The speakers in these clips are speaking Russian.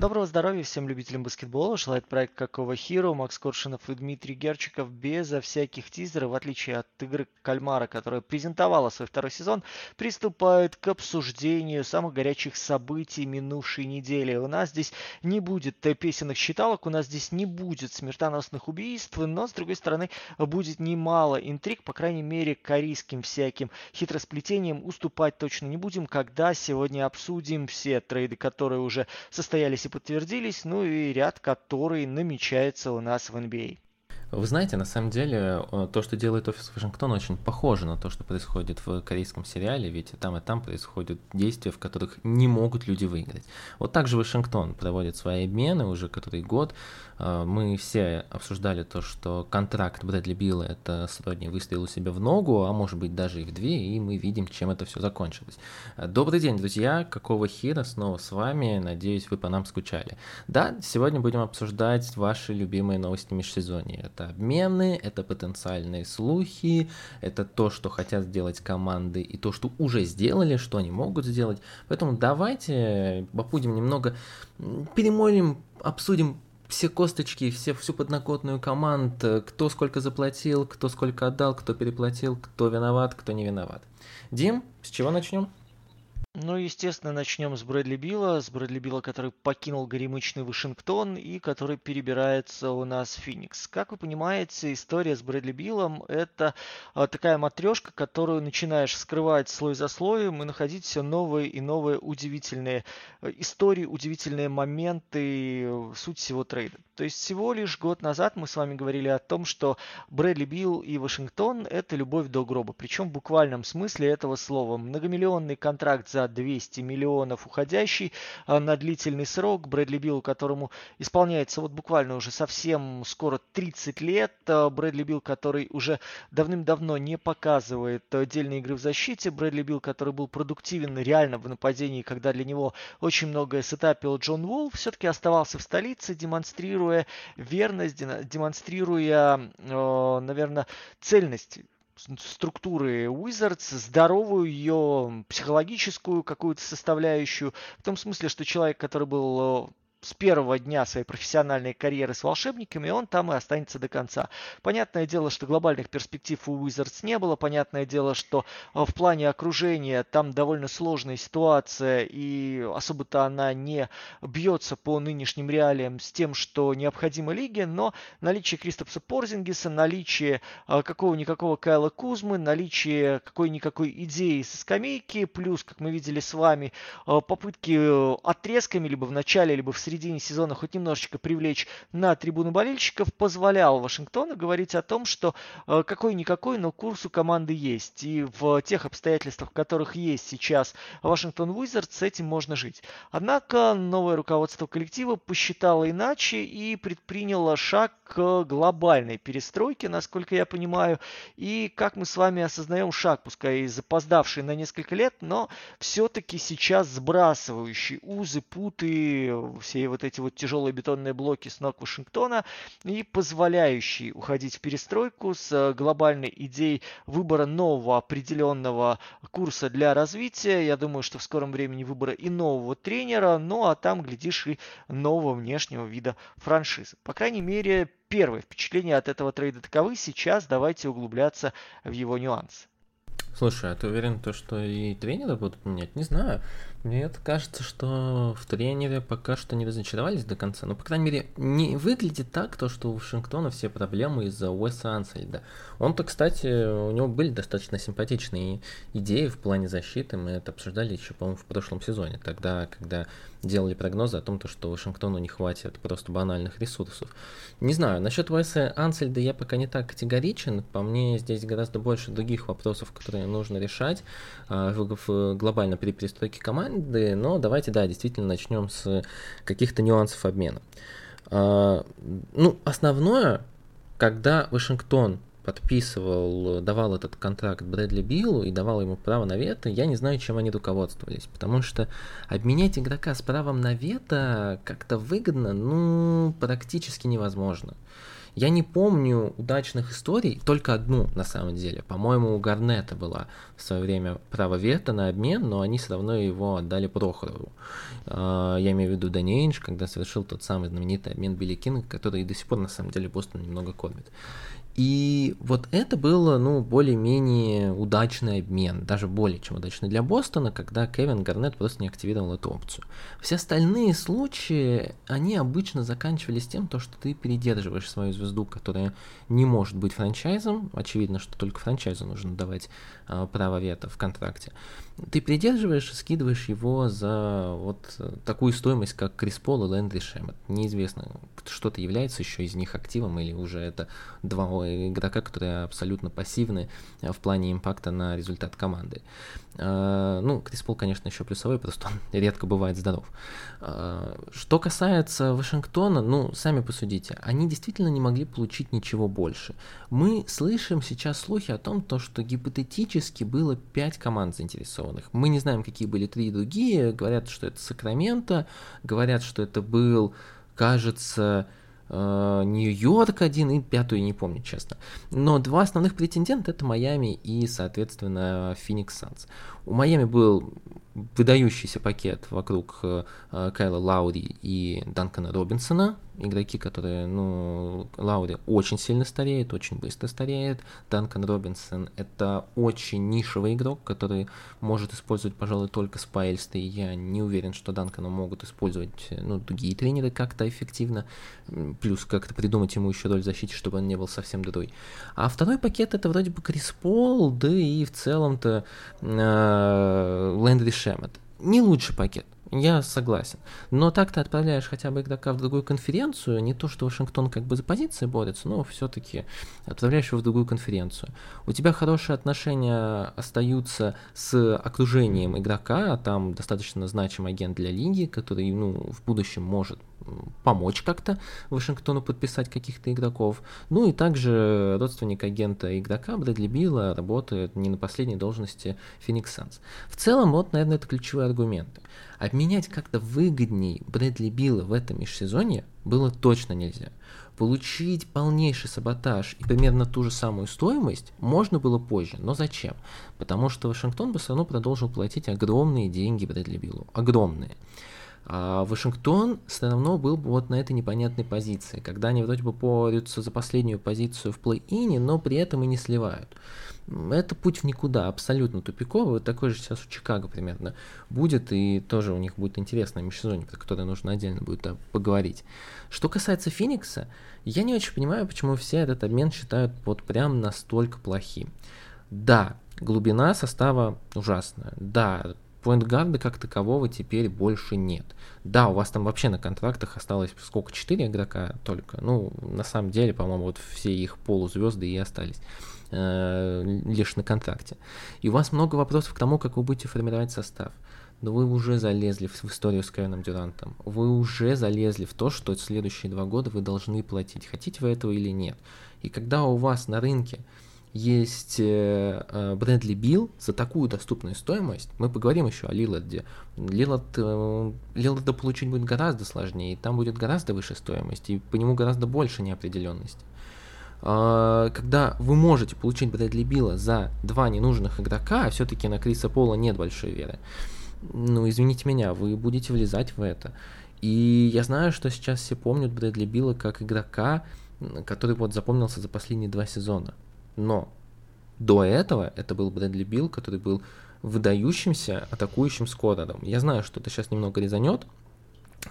Доброго здоровья всем любителям баскетбола. Желает проект Какого Хиро, Макс Коршинов и Дмитрий Герчиков безо всяких тизеров, в отличие от игры Кальмара, которая презентовала свой второй сезон, приступает к обсуждению самых горячих событий минувшей недели. У нас здесь не будет песенных считалок, у нас здесь не будет смертоносных убийств, но, с другой стороны, будет немало интриг, по крайней мере, корейским всяким хитросплетением уступать точно не будем, когда сегодня обсудим все трейды, которые уже состоялись и подтвердились, ну и ряд, который намечается у нас в NBA. Вы знаете, на самом деле, э, то, что делает офис Вашингтона, очень похоже на то, что происходит в корейском сериале, ведь и там, и там происходят действия, в которых не могут люди выиграть. Вот так же Вашингтон проводит свои обмены уже который год. Э, мы все обсуждали то, что контракт Брэдли Билла это сродни у себя в ногу, а может быть даже и в две, и мы видим, чем это все закончилось. Э, добрый день, друзья, какого хера снова с вами, надеюсь, вы по нам скучали. Да, сегодня будем обсуждать ваши любимые новости межсезонья это обмены, это потенциальные слухи, это то, что хотят сделать команды и то, что уже сделали, что они могут сделать. Поэтому давайте будем немного перемолим, обсудим все косточки, все, всю подноготную команд, кто сколько заплатил, кто сколько отдал, кто переплатил, кто виноват, кто не виноват. Дим, с чего начнем? Ну, естественно, начнем с Брэдли Билла. С Брэдли Билла, который покинул горемычный Вашингтон и который перебирается у нас в Феникс. Как вы понимаете, история с Брэдли Биллом – это а, такая матрешка, которую начинаешь скрывать слой за слоем и находить все новые и новые удивительные э, истории, удивительные моменты, э, суть всего трейда. То есть всего лишь год назад мы с вами говорили о том, что Брэдли Билл и Вашингтон – это любовь до гроба. Причем в буквальном смысле этого слова. Многомиллионный контракт за за 200 миллионов уходящий а, на длительный срок. Брэдли Билл, которому исполняется вот буквально уже совсем скоро 30 лет. А, Брэдли Билл, который уже давным-давно не показывает отдельные игры в защите. Брэдли Билл, который был продуктивен реально в нападении, когда для него очень многое сетапил Джон Уолл, все-таки оставался в столице, демонстрируя верность, демонстрируя, а, наверное, цельность структуры Wizards, здоровую ее психологическую какую-то составляющую, в том смысле, что человек, который был э, с первого дня своей профессиональной карьеры с волшебниками, он там и останется до конца. Понятное дело, что глобальных перспектив у Wizards не было. Понятное дело, что э, в плане окружения там довольно сложная ситуация, и особо-то она не бьется по нынешним реалиям с тем, что необходимо лиге, но наличие Кристопса Порзингиса, наличие э, какого-никакого Кайла Кузмы, наличие какой-никакой идеи со скамейки, плюс, как мы видели с вами, э, попытки отрезками либо в начале, либо в середине сезона хоть немножечко привлечь на трибуны болельщиков, позволял Вашингтону говорить о том, что э, какой-никакой, но курс у команды есть. И в тех обстоятельствах, в которых есть сейчас Вашингтон Уизард, с этим можно жить. Однако новое руководство коллектива посчитало иначе и предприняло шаг к глобальной перестройке, насколько я понимаю. И, как мы с вами осознаем, шаг, пускай и запоздавший на несколько лет, но все-таки сейчас сбрасывающий узы, путы, все все вот эти вот тяжелые бетонные блоки с ног Вашингтона и позволяющий уходить в перестройку с э, глобальной идеей выбора нового определенного курса для развития. Я думаю, что в скором времени выбора и нового тренера, ну а там, глядишь, и нового внешнего вида франшизы. По крайней мере, первое впечатление от этого трейда таковы. Сейчас давайте углубляться в его нюансы. Слушай, а ты уверен, то, что и тренера будут менять? Не знаю. Мне кажется, что в тренере пока что не разочаровались до конца. Но, по крайней мере, не выглядит так, то, что у Вашингтона все проблемы из-за Уэса Ансельда. Он-то, кстати, у него были достаточно симпатичные идеи в плане защиты. Мы это обсуждали еще, по-моему, в прошлом сезоне. Тогда, когда делали прогнозы о том, то, что Вашингтону не хватит просто банальных ресурсов. Не знаю, насчет Уэса Ансельда я пока не так категоричен. По мне, здесь гораздо больше других вопросов, которые нужно решать э, в, в глобально при перестройке команды. Но давайте, да, действительно начнем с каких-то нюансов обмена. Э, ну, основное, когда Вашингтон подписывал, давал этот контракт Брэдли Биллу и давал ему право на вето, я не знаю, чем они руководствовались. Потому что обменять игрока с правом на вето как-то выгодно, ну, практически невозможно. Я не помню удачных историй, только одну на самом деле. По-моему, у Гарнета была в свое время право вето на обмен, но они все равно его отдали Прохорову. А, я имею в виду Дани Эйнш, когда совершил тот самый знаменитый обмен Билли Кинга, который до сих пор на самом деле Бостон немного кормит. И вот это было, ну, более-менее удачный обмен, даже более чем удачный для Бостона, когда Кевин Гарнет просто не активировал эту опцию. Все остальные случаи, они обычно заканчивались тем, то, что ты передерживаешь свою звезду, которая не может быть франчайзом, очевидно, что только франчайзу нужно давать э, право вето в контракте, ты придерживаешь и скидываешь его за вот такую стоимость, как Крис Пол и Лэндри Шемет. Неизвестно, что-то является еще из них активом или уже это два игрока, которые абсолютно пассивны в плане импакта на результат команды. А, ну, Крис Пол, конечно, еще плюсовой, просто он редко бывает здоров. А, что касается Вашингтона, ну, сами посудите, они действительно не могли получить ничего больше. Мы слышим сейчас слухи о том, то, что гипотетически было 5 команд заинтересованных. Мы не знаем, какие были три другие. Говорят, что это Сакраменто, говорят, что это был, кажется, Э, Нью-Йорк один и пятую не помню, честно. Но два основных претендента это Майами и, соответственно, Феникс Санс. У Майами был выдающийся пакет вокруг э, Кайла Лаури и Данкана Робинсона, игроки, которые, ну, Лаури очень сильно стареет, очень быстро стареет. Данкан Робинсон — это очень нишевый игрок, который может использовать, пожалуй, только спайлсты. Я не уверен, что Данкана могут использовать, ну, другие тренеры как-то эффективно. Плюс как-то придумать ему еще роль защиты, чтобы он не был совсем дурой. А второй пакет — это вроде бы Крис Пол, да и в целом-то э, Лэндри Шемет. Не лучший пакет. Я согласен. Но так ты отправляешь хотя бы игрока в другую конференцию, не то, что Вашингтон как бы за позиции борется, но все-таки отправляешь его в другую конференцию. У тебя хорошие отношения остаются с окружением игрока, а там достаточно значимый агент для лиги, который ну, в будущем может помочь как-то Вашингтону подписать каких-то игроков. Ну и также родственник агента игрока Брэдли Билла работает не на последней должности Phoenix Suns. В целом, вот, наверное, это ключевые аргументы. Обменять как-то выгодней Брэдли Билла в этом межсезонье было точно нельзя. Получить полнейший саботаж и примерно ту же самую стоимость можно было позже, но зачем? Потому что Вашингтон бы все равно продолжил платить огромные деньги Брэдли Биллу. Огромные. А Вашингтон все равно был бы вот на этой непонятной позиции, когда они вроде бы борются за последнюю позицию в плей-ине, но при этом и не сливают. Это путь в никуда, абсолютно тупиковый. Вот такой же сейчас у Чикаго примерно будет, и тоже у них будет интересное межсезонье, про которое нужно отдельно будет поговорить. Что касается Феникса, я не очень понимаю, почему все этот обмен считают вот прям настолько плохим. Да, глубина состава ужасная. Да, поинтгарда как такового теперь больше нет. Да, у вас там вообще на контрактах осталось сколько, 4 игрока только. Ну, на самом деле, по-моему, вот все их полузвезды и остались э, лишь на контракте. И у вас много вопросов к тому, как вы будете формировать состав. Но вы уже залезли в, в историю с Кевином Дюрантом. Вы уже залезли в то, что следующие два года вы должны платить. Хотите вы этого или нет. И когда у вас на рынке есть э, э, Брэдли Билл за такую доступную стоимость. Мы поговорим еще о Лиларде. Лилард, э, Лиларда получить будет гораздо сложнее, и там будет гораздо выше стоимость, и по нему гораздо больше неопределенности. Э, когда вы можете получить Брэдли Билла за два ненужных игрока, а все-таки на Криса Пола нет большой веры, ну, извините меня, вы будете влезать в это. И я знаю, что сейчас все помнят Брэдли Билла как игрока, который вот запомнился за последние два сезона. Но до этого это был Брэдли Билл, который был выдающимся атакующим скорером. Я знаю, что это сейчас немного резанет,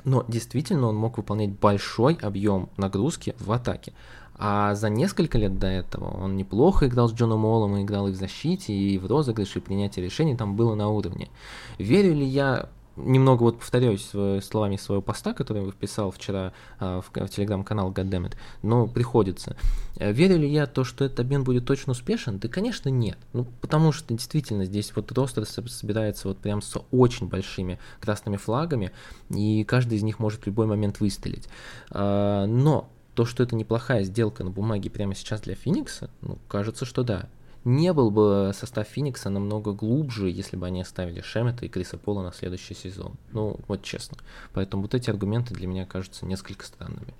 но действительно он мог выполнять большой объем нагрузки в атаке. А за несколько лет до этого он неплохо играл с Джоном Моллом, и играл и в защите, и в розыгрыше, и принятие решений там было на уровне. Верю ли я немного вот повторяюсь словами своего поста, который я вписал вчера а, в, в телеграм-канал Goddammit, но приходится. Верю ли я то, что этот обмен будет точно успешен? Да, конечно, нет. Ну, потому что действительно здесь вот ростер собирается вот прям с очень большими красными флагами, и каждый из них может в любой момент выстрелить. А, но то, что это неплохая сделка на бумаге прямо сейчас для Феникса, ну, кажется, что да не был бы состав Феникса намного глубже, если бы они оставили Шемета и Криса Пола на следующий сезон. Ну, вот честно. Поэтому вот эти аргументы для меня кажутся несколько странными.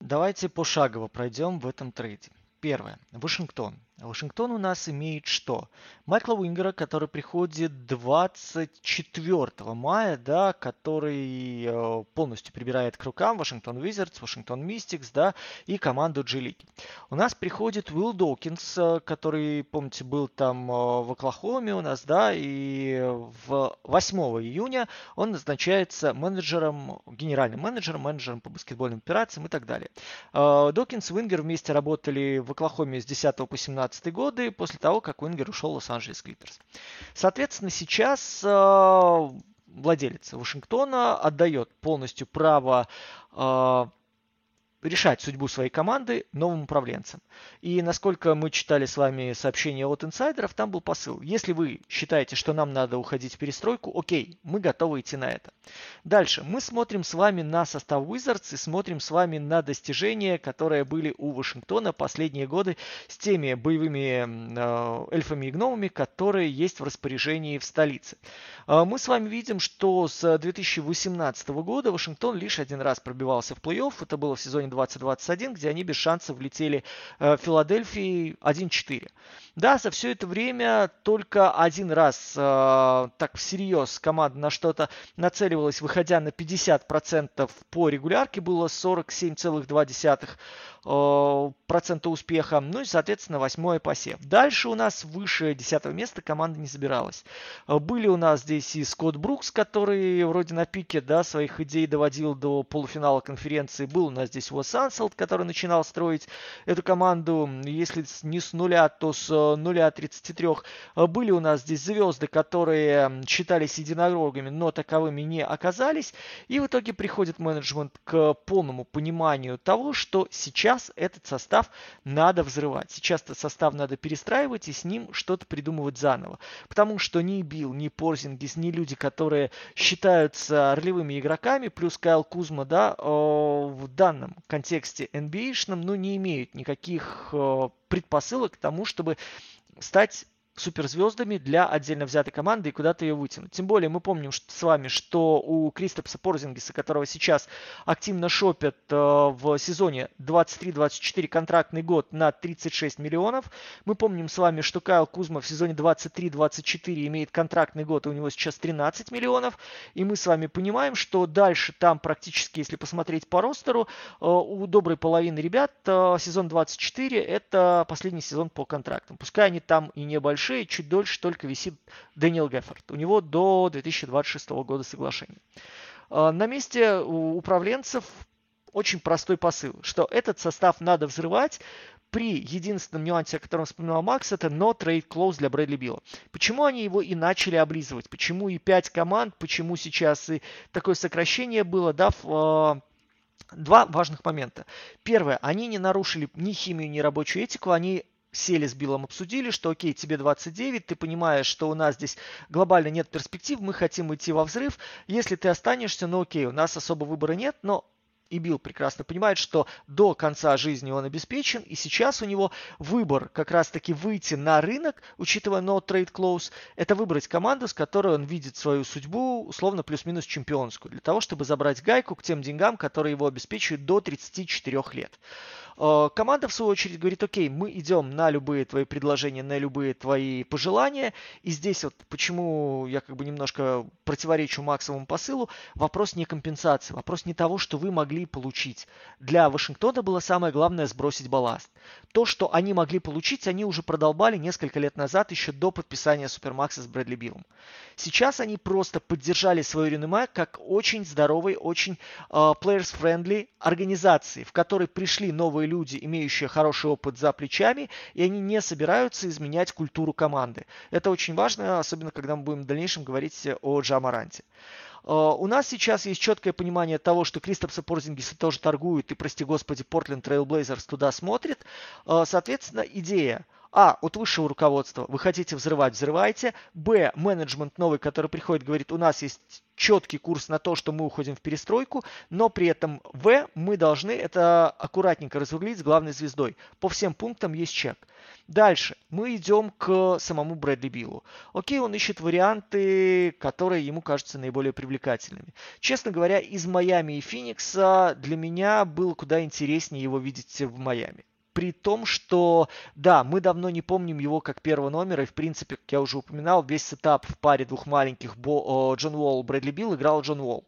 давайте пошагово пройдем в этом трейде. Первое. Вашингтон. Вашингтон у нас имеет что? Майкла Уингера, который приходит 24 мая, да, который э, полностью прибирает к рукам Вашингтон Wizards, Вашингтон Mystics, да, и команду G League. У нас приходит Уилл Докинс, э, который, помните, был там э, в Оклахоме у нас, да, и в 8 июня он назначается менеджером, генеральным менеджером, менеджером по баскетбольным операциям и так далее. Докинс и Уингер вместе работали в Оклахоме с 10 по 17 2017 годы, после того, как Уингер ушел в Лос-Анджелес Клиперс. Соответственно, сейчас э, владелец Вашингтона отдает полностью право э, решать судьбу своей команды новым управленцам. И насколько мы читали с вами сообщения от инсайдеров, там был посыл. Если вы считаете, что нам надо уходить в перестройку, окей, мы готовы идти на это. Дальше. Мы смотрим с вами на состав Wizards и смотрим с вами на достижения, которые были у Вашингтона последние годы с теми боевыми э, эльфами и гномами, которые есть в распоряжении в столице. Э, мы с вами видим, что с 2018 года Вашингтон лишь один раз пробивался в плей-офф. Это было в сезоне 2021, где они без шансов влетели э, в Филадельфии 1-4. Да, за все это время только один раз э, так всерьез команда на что-то нацеливалась, выходя на 50% по регулярке, было 47,2% э, процента успеха. Ну и, соответственно, восьмое посев. Дальше у нас выше 10 места команда не забиралась. Э, были у нас здесь и Скотт Брукс, который вроде на пике да, своих идей доводил до полуфинала конференции. Был у нас здесь Уэс Анселд, который начинал строить эту команду, если не с нуля, то с 0,33. Э, были у нас здесь звезды, которые считались единорогами, но таковыми не оказались. И в итоге приходит менеджмент к полному пониманию того, что сейчас этот состав надо взрывать. Сейчас этот состав надо перестраивать и с ним что-то придумывать заново. Потому что ни Билл, ни Порзингис, ни люди, которые считаются ролевыми игроками, плюс Кайл Кузма, да, э, в данном контексте NBA-шном, ну, не имеют никаких э, предпосылок к тому, чтобы стать суперзвездами для отдельно взятой команды и куда-то ее вытянуть. Тем более мы помним что, с вами, что у Кристопса Порзингиса, которого сейчас активно шопят э, в сезоне 23-24 контрактный год на 36 миллионов. Мы помним с вами, что Кайл Кузма в сезоне 23-24 имеет контрактный год, и у него сейчас 13 миллионов. И мы с вами понимаем, что дальше там практически, если посмотреть по ростеру, э, у доброй половины ребят э, сезон 24 это последний сезон по контрактам. Пускай они там и небольшие, шее чуть дольше только висит Дэниел Геффорд. У него до 2026 года соглашение. А, на месте управленцев очень простой посыл, что этот состав надо взрывать, при единственном нюансе, о котором вспоминал Макс, это no trade close для Брэдли Билла. Почему они его и начали облизывать? Почему и 5 команд? Почему сейчас и такое сокращение было, да, в, э, Два важных момента. Первое, они не нарушили ни химию, ни рабочую этику, они сели с Биллом, обсудили, что окей, тебе 29, ты понимаешь, что у нас здесь глобально нет перспектив, мы хотим идти во взрыв. Если ты останешься, ну окей, у нас особо выбора нет, но и Билл прекрасно понимает, что до конца жизни он обеспечен, и сейчас у него выбор как раз-таки выйти на рынок, учитывая no trade clause, это выбрать команду, с которой он видит свою судьбу, условно плюс-минус чемпионскую, для того, чтобы забрать гайку к тем деньгам, которые его обеспечивают до 34 лет. Э, команда, в свою очередь, говорит, окей, мы идем на любые твои предложения, на любые твои пожелания. И здесь вот почему я как бы немножко противоречу Максовому посылу, вопрос не компенсации, вопрос не того, что вы могли получить. Для Вашингтона было самое главное сбросить балласт. То, что они могли получить, они уже продолбали несколько лет назад, еще до подписания Супермакса с Брэдли Биллом. Сейчас они просто поддержали свое реноме как очень здоровой, очень uh, players-friendly организации, в которой пришли новые люди, имеющие хороший опыт за плечами, и они не собираются изменять культуру команды. Это очень важно, особенно когда мы будем в дальнейшем говорить о Джамаранте. Э, у нас сейчас есть четкое понимание того, что Кристопса Порзингиса тоже торгуют, и, прости господи, Портленд Трейл Блейзерс туда смотрит. Э, соответственно, идея а, от высшего руководства, вы хотите взрывать, взрывайте. Б, менеджмент новый, который приходит, говорит, у нас есть четкий курс на то, что мы уходим в перестройку, но при этом В мы должны это аккуратненько разрулить с главной звездой. По всем пунктам есть чек. Дальше мы идем к самому Брэдли Биллу. Окей, он ищет варианты, которые ему кажутся наиболее привлекательными. Честно говоря, из Майами и Феникса для меня было куда интереснее его видеть в Майами при том, что, да, мы давно не помним его как первого номера, и, в принципе, как я уже упоминал, весь setup в паре двух маленьких Бо, Джон Уолл, Брэдли Билл играл Джон Уолл.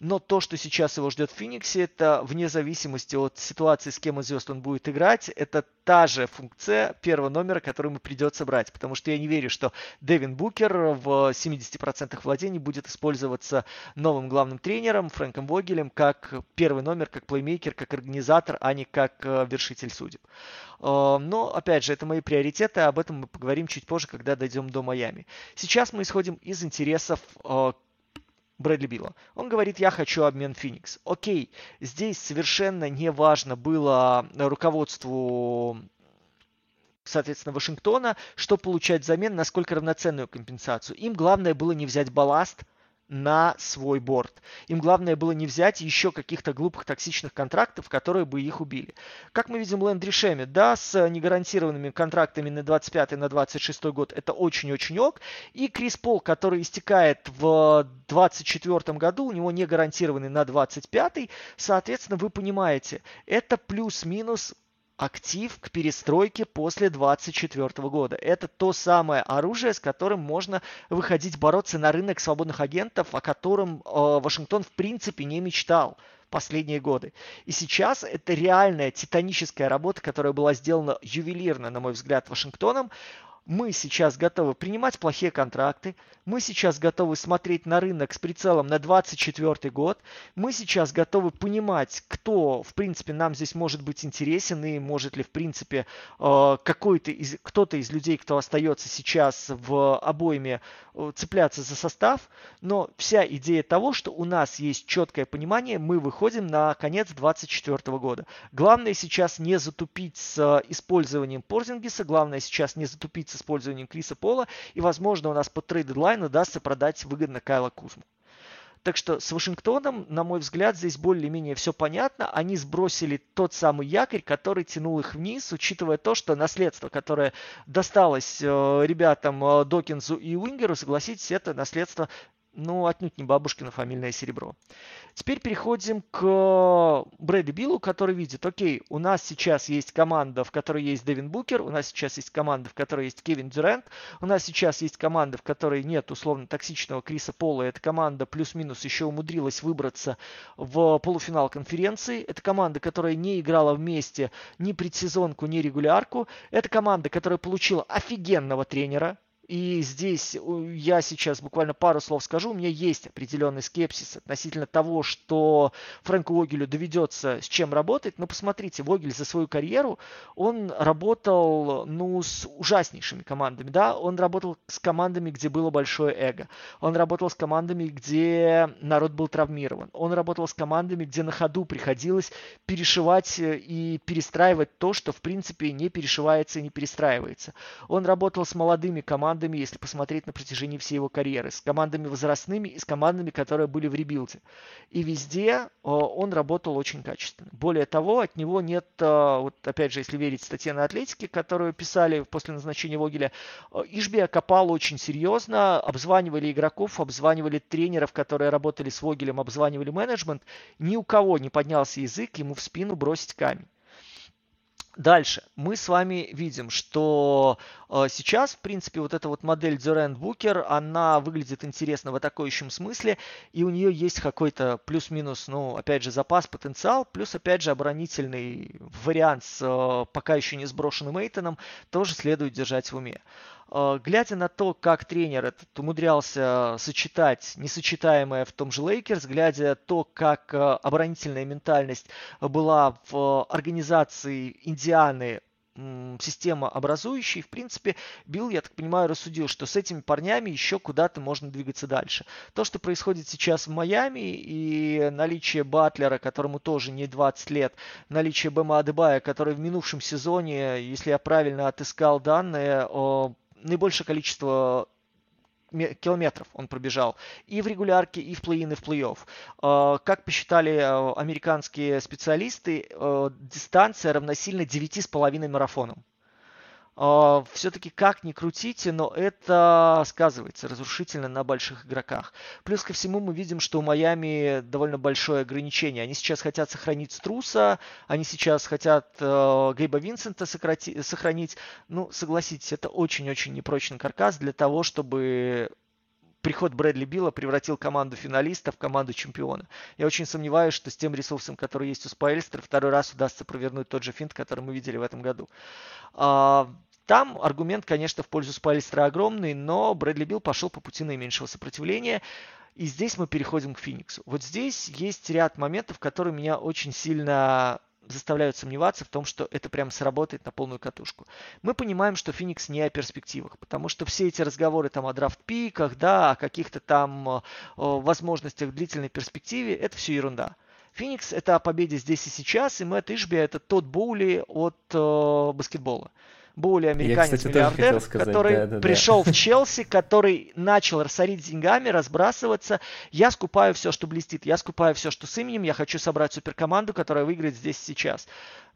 Но то, что сейчас его ждет в Фениксе, это вне зависимости от ситуации, с кем из звезд он будет играть, это та же функция первого номера, которую ему придется брать. Потому что я не верю, что Дэвин Букер в 70% владений будет использоваться новым главным тренером Фрэнком Вогелем как первый номер, как плеймейкер, как организатор, а не как э, вершитель судеб. Э, но, опять же, это мои приоритеты, об этом мы поговорим чуть позже, когда дойдем до Майами. Сейчас мы исходим из интересов э, Брэдли Билла. Он говорит, я хочу обмен Феникс. Окей, здесь совершенно не важно было руководству соответственно, Вашингтона, что получать взамен, насколько равноценную компенсацию. Им главное было не взять балласт – на свой борт. Им главное было не взять еще каких-то глупых токсичных контрактов, которые бы их убили. Как мы видим Лэндри Шеми, да, с негарантированными контрактами на 25 на 26 год, это очень-очень ок. И Крис Пол, который истекает в 24 году, у него не гарантированный на 25, соответственно, вы понимаете, это плюс-минус актив к перестройке после 2024 года. Это то самое оружие, с которым можно выходить бороться на рынок свободных агентов, о котором э, Вашингтон в принципе не мечтал последние годы. И сейчас это реальная титаническая работа, которая была сделана ювелирно, на мой взгляд, Вашингтоном мы сейчас готовы принимать плохие контракты, мы сейчас готовы смотреть на рынок с прицелом на 2024 год, мы сейчас готовы понимать, кто, в принципе, нам здесь может быть интересен и может ли, в принципе, э, какой-то из, кто-то из людей, кто остается сейчас в обойме, э, цепляться за состав, но вся идея того, что у нас есть четкое понимание, мы выходим на конец 2024 года. Главное сейчас не затупить с э, использованием Порзингиса, главное сейчас не затупить использованием Криса Пола, и, возможно, у нас по трейд-дедлайну удастся продать выгодно Кайла Кузму. Так что с Вашингтоном, на мой взгляд, здесь более-менее все понятно. Они сбросили тот самый якорь, который тянул их вниз, учитывая то, что наследство, которое досталось э, ребятам э, Докинзу и Уингеру, согласитесь, это наследство ну, отнюдь не бабушкино фамильное серебро. Теперь переходим к Брэдли Биллу, который видит, окей, у нас сейчас есть команда, в которой есть Дэвин Букер, у нас сейчас есть команда, в которой есть Кевин Дюрент, у нас сейчас есть команда, в которой нет условно токсичного Криса Пола, эта команда плюс-минус еще умудрилась выбраться в полуфинал конференции, это команда, которая не играла вместе ни предсезонку, ни регулярку, это команда, которая получила офигенного тренера, и здесь я сейчас буквально пару слов скажу. У меня есть определенный скепсис относительно того, что Фрэнку Вогелю доведется с чем работать. Но посмотрите, Вогель за свою карьеру, он работал ну, с ужаснейшими командами. Да? Он работал с командами, где было большое эго. Он работал с командами, где народ был травмирован. Он работал с командами, где на ходу приходилось перешивать э, и перестраивать то, что в принципе не перешивается и не перестраивается. Он работал с молодыми командами, командами, если посмотреть на протяжении всей его карьеры, с командами возрастными и с командами, которые были в rebuild е. И везде э, он работал очень качественно. Более того, от него нет, э, вот опять же, если верить статье на Athletic е, которую писали после назначения Вогеля, э, Ишбия копал очень серьезно, обзванивали игроков, обзванивали тренеров, которые работали с Вогелем, обзванивали менеджмент. Ни у кого не поднялся язык ему в спину бросить камень. Дальше мы с вами видим, что э, сейчас, в принципе, вот эта вот модель Durant Booker, она выглядит интересно в атакующем смысле, и у нее есть какой-то плюс-минус, ну, опять же, запас, потенциал, плюс, опять же, оборонительный вариант с э, пока еще не сброшенным Эйтоном тоже следует держать в уме. Глядя на то, как тренер этот умудрялся сочетать несочетаемое в том же Лейкерс, глядя то, как э, оборонительная ментальность была в организации Индианы системообразующей. В принципе, Билл, я так понимаю, рассудил, что с этими парнями еще куда-то можно двигаться дальше. То, что происходит сейчас в Майами и наличие Батлера, которому тоже не 20 лет, наличие Бэма Адебая, который в минувшем сезоне, если я правильно отыскал данные, наибольшее количество километров он пробежал и в регулярке, и в плей-ин, и в плей-офф. А, как посчитали а, американские специалисты, а, дистанция равносильна 9,5 марафонам. А, все-таки как ни крутите, но это сказывается разрушительно на больших игроках. Плюс ко всему мы видим, что у Майами довольно большое ограничение. Они сейчас хотят сохранить Струса, они сейчас хотят э, Гейба Винсента сократи- сохранить. Ну, согласитесь, это очень-очень непрочный каркас для того, чтобы приход Брэдли Билла превратил команду финалиста в команду чемпиона. Я очень сомневаюсь, что с тем ресурсом, который есть у Спайлистера, второй раз удастся провернуть тот же финт, который мы видели в этом году. А, там аргумент, конечно, в пользу Спайлистера огромный, но Брэдли Билл пошел по пути наименьшего сопротивления. И здесь мы переходим к Фениксу. Вот здесь есть ряд моментов, которые меня очень сильно заставляют сомневаться в том, что это прям сработает на полную катушку. Мы понимаем, что Феникс не о перспективах, потому что все эти разговоры там о драфт-пиках, да, о каких-то там о возможностях в длительной перспективе, это все ерунда. Феникс это о победе здесь и сейчас, и Мэтт Ишби это тот Боули от э, баскетбола более американец-миллиардер, который да, да, пришел да. в Челси, который начал рассорить деньгами, разбрасываться. Я скупаю все, что блестит, я скупаю все, что с именем, я хочу собрать суперкоманду, которая выиграет здесь сейчас.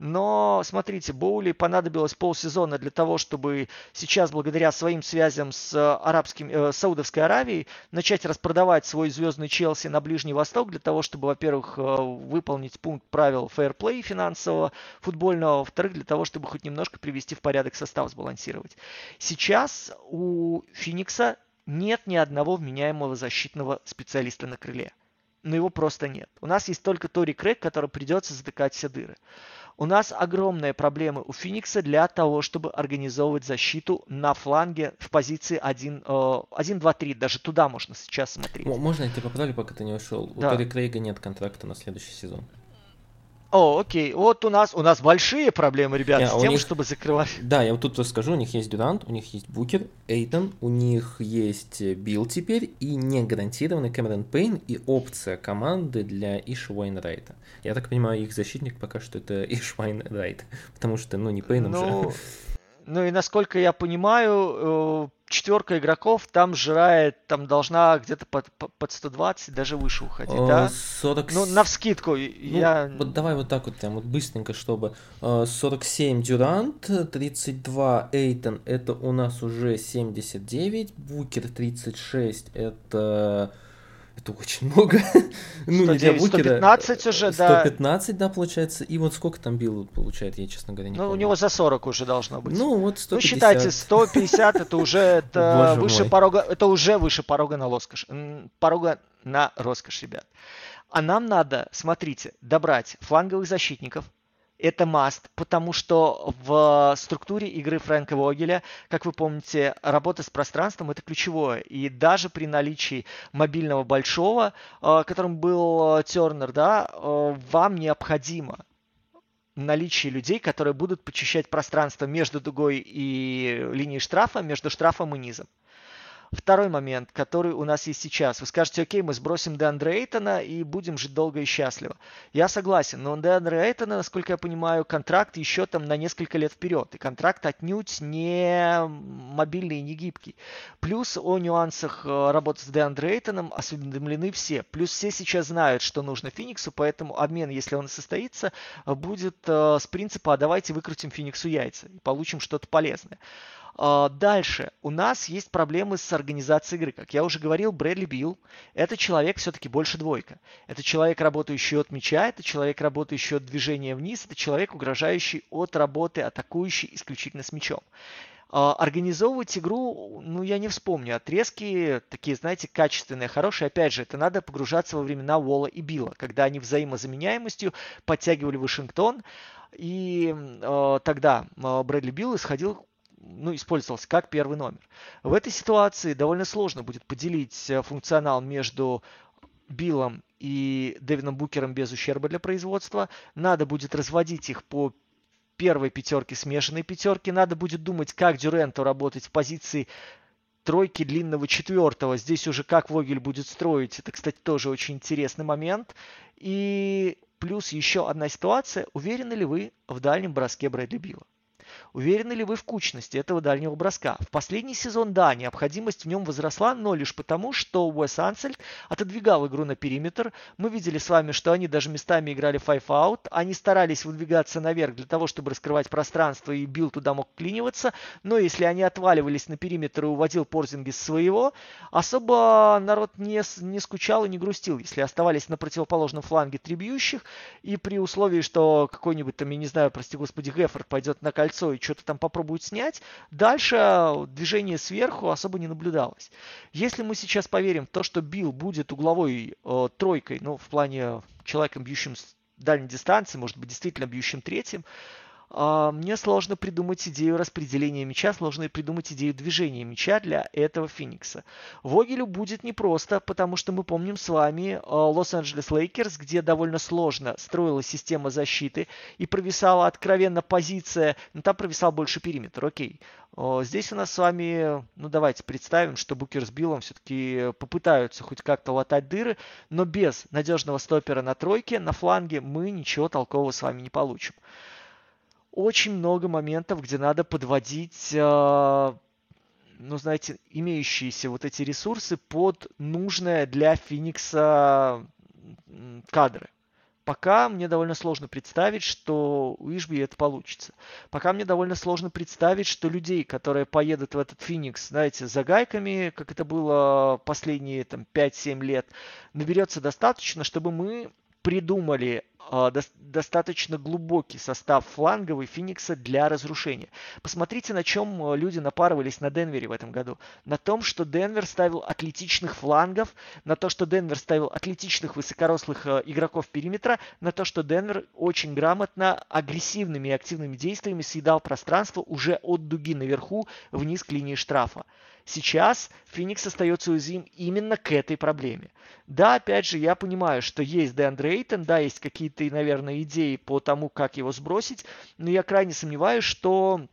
Но, смотрите, Боули понадобилось полсезона для того, чтобы сейчас, благодаря своим связям с, арабским, э, Саудовской Аравией, начать распродавать свой звездный Челси на Ближний Восток, для того, чтобы, во-первых, э, выполнить пункт правил фейерплей финансового, футбольного, во-вторых, для того, чтобы хоть немножко привести в порядок состав, сбалансировать. Сейчас у Феникса нет ни одного вменяемого защитного специалиста на крыле. Но его просто нет. У нас есть только Тори Крейг, который придется затыкать все дыры. У нас огромные проблемы у Феникса для того, чтобы организовывать защиту на фланге в позиции 1, 1 2, 3. Даже туда можно сейчас смотреть. Можно я тебя поправлю, пока ты не ушел? Да. У Тори Крейга нет контракта на следующий сезон. О, окей. Вот у нас у нас большие проблемы, ребят, yeah, с тем, них... чтобы закрывать. Да, я вот тут расскажу. У них есть Дюрант, у них есть Букер, Эйтон, у них есть Билл теперь и не гарантированный Кэмерон Пейн и опция команды для Иша Уайнрайта. Я так понимаю, их защитник пока что это Иш Уайнрайт, потому что, ну, не Пейном ну... же. Ну и насколько я понимаю, э, четверка игроков там жирает, там должна где-то под, под 120, даже выше уходить, О, да? 40... Ну, на вскидку, ну, я... Вот давай вот так вот прям вот быстренько, чтобы 47 Дюрант, 32 Эйтон, это у нас уже 79, Букер 36, это это очень много. ну, 109, не для Букера. 115 уже, 115, да. 115, да, получается. И вот сколько там Билл получает, я, честно говоря, не Ну, помню. у него за 40 уже должно быть. Ну, вот 150. Вы считайте, 150 это уже это выше порога, это уже выше порога на роскошь. Порога на роскошь, ребят. А нам надо, смотрите, добрать фланговых защитников, это маст, потому что в структуре игры Фрэнка Вогеля, как вы помните, работа с пространством это ключевое. И даже при наличии мобильного большого, э, которым был э, Тернер, да, э, вам необходимо наличие людей, которые будут почищать пространство между дугой и линией штрафа, между штрафом и низом. Второй момент, который у нас есть сейчас. Вы скажете, окей, мы сбросим Деандре Эйтона и будем жить долго и счастливо. Я согласен, но у Деандре Эйтона, насколько я понимаю, контракт еще там на несколько лет вперед. И контракт отнюдь не мобильный и не гибкий. Плюс о нюансах э, работы с Деандре Эйтоном осведомлены все. Плюс все сейчас знают, что нужно Фениксу, поэтому обмен, если он состоится, будет э, с принципа, а давайте выкрутим Фениксу яйца и получим что-то полезное. А, дальше. У нас есть проблемы с организацией игры. Как я уже говорил, Брэдли Билл – это человек все-таки больше двойка. Это человек, работающий от мяча, это человек, работающий от движения вниз, это человек, угрожающий от работы, атакующий исключительно с мячом. А, организовывать игру, ну, я не вспомню. Отрезки такие, знаете, качественные, хорошие. Опять же, это надо погружаться во времена Уолла и Билла, когда они взаимозаменяемостью подтягивали Вашингтон. И э, тогда Брэдли Билл исходил ну, использовался как первый номер. В этой ситуации довольно сложно будет поделить э, функционал между Биллом и Дэвином Букером без ущерба для производства. Надо будет разводить их по первой пятерки, смешанной пятерки. Надо будет думать, как Дюренту работать в позиции тройки длинного четвертого. Здесь уже как Вогель будет строить, это, кстати, тоже очень интересный момент. И плюс еще одна ситуация. Уверены ли вы в дальнем броске Брэдли Билла? Уверены ли вы в кучности этого дальнего броска? В последний сезон, да, необходимость в нем возросла, но лишь потому, что Уэс Ансельд отодвигал игру на периметр. Мы видели с вами, что они даже местами играли out. Они старались выдвигаться наверх для того, чтобы раскрывать пространство, и Билл туда мог клиниваться. Но если они отваливались на периметр и уводил Порзингис своего, особо народ не, не скучал и не грустил, если оставались на противоположном фланге три. И при условии, что какой-нибудь там, я не знаю, прости господи, Геффорд пойдет на кольцо и что-то там попробуют снять, дальше движение сверху особо не наблюдалось. Если мы сейчас поверим в то, что Билл будет угловой э, тройкой, ну, в плане человеком, бьющим с дальней дистанции, может быть, действительно бьющим третьим, мне сложно придумать идею распределения мяча, сложно придумать идею движения мяча для этого Феникса. Вогелю будет непросто, потому что мы помним с вами а, Лос-Анджелес Лейкерс, где довольно сложно строилась система защиты и провисала откровенно позиция, но там провисал больше периметр, окей. А, здесь у нас с вами, ну давайте представим, что Букер с Биллом все-таки попытаются хоть как-то латать дыры, но без надежного стопера на тройке, на фланге мы ничего толкового с вами не получим очень много моментов, где надо подводить, э, ну, знаете, имеющиеся вот эти ресурсы под нужное для Феникса кадры. Пока мне довольно сложно представить, что у Ишби это получится. Пока мне довольно сложно представить, что людей, которые поедут в этот Феникс, знаете, за гайками, как это было последние там, 5-7 лет, наберется достаточно, чтобы мы придумали достаточно глубокий состав фланговый Феникса для разрушения. Посмотрите, на чем а, люди напарывались на Денвере в этом году. На том, что Денвер ставил атлетичных флангов, на то, что Денвер ставил атлетичных высокорослых э, игроков периметра, на то, что Денвер очень грамотно агрессивными и активными действиями съедал пространство уже от дуги наверху вниз к линии штрафа. Сейчас Феникс остается уязвим именно к этой проблеме. Да, опять же, я понимаю, что есть Деандре Эйтон, да, есть какие-то, наверное, идеи по тому, как его сбросить, но я крайне сомневаюсь, что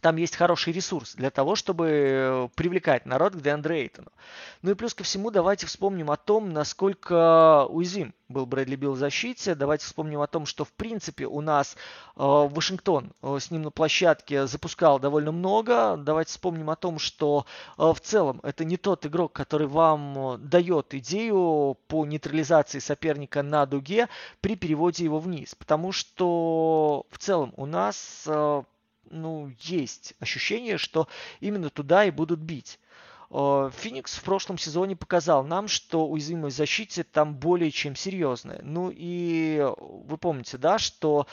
там есть хороший ресурс для того, чтобы э, привлекать народ к Деандре Эйтону. Ну и плюс ко всему давайте вспомним о том, насколько уязвим был Брэдли Билл в защите. Давайте вспомним о том, что в принципе у нас э, Вашингтон э, с ним на площадке запускал довольно много. Давайте вспомним о том, что э, в целом это не тот игрок, который вам э, дает идею по нейтрализации соперника на дуге при переводе его вниз. Потому что в целом у нас э, ну, есть ощущение, что именно туда и будут бить. Э, Феникс в прошлом сезоне показал нам, что уязвимость в защите там более чем серьезная. Ну и вы помните, да, что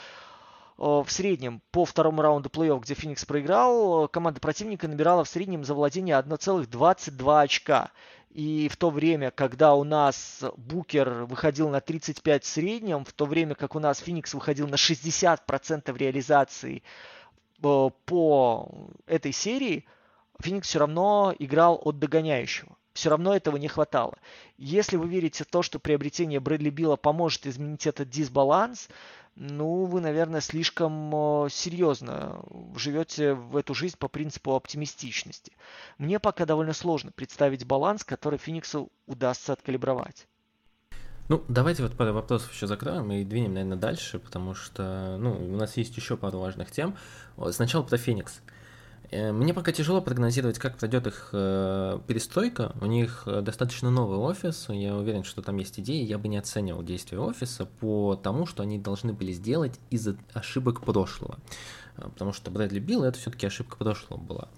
э, в среднем по второму раунду плей-офф, где Феникс проиграл, команда противника набирала в среднем за владение 1,22 очка. И в то время, когда у нас Букер выходил на 35 в среднем, в то время как у нас Феникс выходил на 60% реализации Э, по этой серии Феникс все равно играл от догоняющего. Все равно этого не хватало. Если вы верите в то, что приобретение Брэдли Билла поможет изменить этот дисбаланс, ну, вы, наверное, слишком э, серьезно живете в эту жизнь по принципу оптимистичности. Мне пока довольно сложно представить баланс, который Фениксу удастся откалибровать. Ну, давайте вот пару вопросов еще закроем и двинем, наверное, дальше, потому что, ну, у нас есть еще пару важных тем. Сначала про Феникс. Э, мне пока тяжело прогнозировать, как пройдет их э, перестройка. У них э, достаточно новый офис. Я уверен, что там есть идеи. Я бы не оценивал действия офиса по тому, что они должны были сделать из-за ошибок прошлого. Потому что Брэдли Билл это все-таки ошибка прошлого была.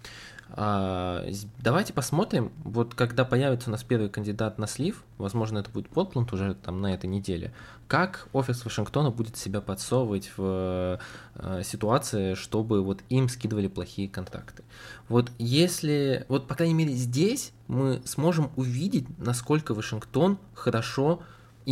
Давайте посмотрим, вот когда появится у нас первый кандидат на слив, возможно, это будет Портланд уже там на этой неделе, как офис Вашингтона будет себя подсовывать в э, ситуации, чтобы вот им скидывали плохие контракты. Вот если, вот по крайней мере здесь мы сможем увидеть, насколько Вашингтон хорошо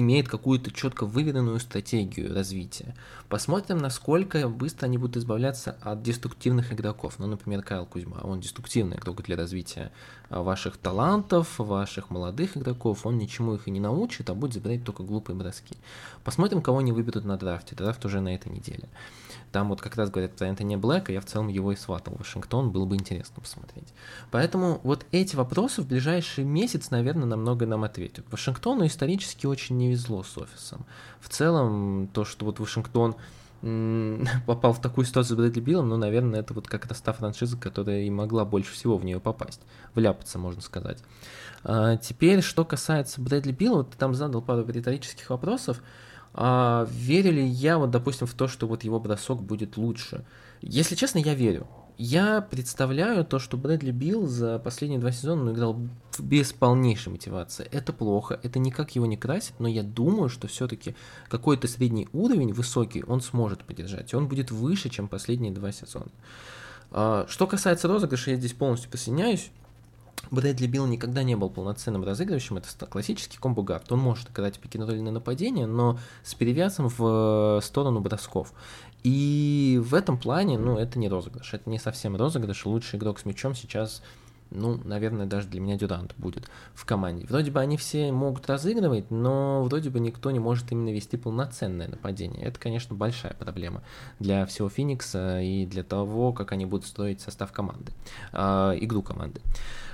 имеет какую-то четко выверенную стратегию развития. Посмотрим, насколько быстро они будут избавляться от деструктивных игроков. Ну, например, Кайл Кузьма, он деструктивный игрок для развития ваших талантов, ваших молодых игроков, он ничему их и не научит, а будет забирать только глупые броски. Посмотрим, кого они выберут на драфте. Драфт уже на этой неделе. Там вот как раз говорят про Энтони Блэка, я в целом его и сватал в Вашингтон, было бы интересно посмотреть. Поэтому вот эти вопросы в ближайший месяц, наверное, намного нам ответят. Вашингтону исторически очень не везло с офисом. В целом, то, что вот Вашингтон попал в такую ситуацию с Брэдли Биллом, ну, наверное, это вот как раз та франшиза, которая и могла больше всего в нее попасть, вляпаться, можно сказать. А, теперь, что касается Брэдли Билла, вот ты там задал пару риторических вопросов, а, верю ли я, вот, допустим, в то, что вот его бросок будет лучше? Если честно, я верю. Я представляю то, что Брэдли Билл за последние два сезона ну, играл без полнейшей мотивации. Это плохо, это никак его не красит, но я думаю, что все-таки какой-то средний уровень, высокий, он сможет поддержать, он будет выше, чем последние два сезона. А, что касается розыгрыша, я здесь полностью присоединяюсь. Брэдли Билл никогда не был полноценным разыгрывающим, это классический комбо-гард. Он может играть пикинг-ролльное нападение, но с перевесом в э, сторону бросков. И в этом плане, ну, это не розыгрыш, это не совсем розыгрыш. Лучший игрок с мячом сейчас, ну, наверное, даже для меня Дюрант будет в команде. Вроде бы они все могут разыгрывать, но вроде бы никто не может именно вести полноценное нападение. Это, конечно, большая проблема для всего Феникса и для того, как они будут строить состав команды, э, игру команды.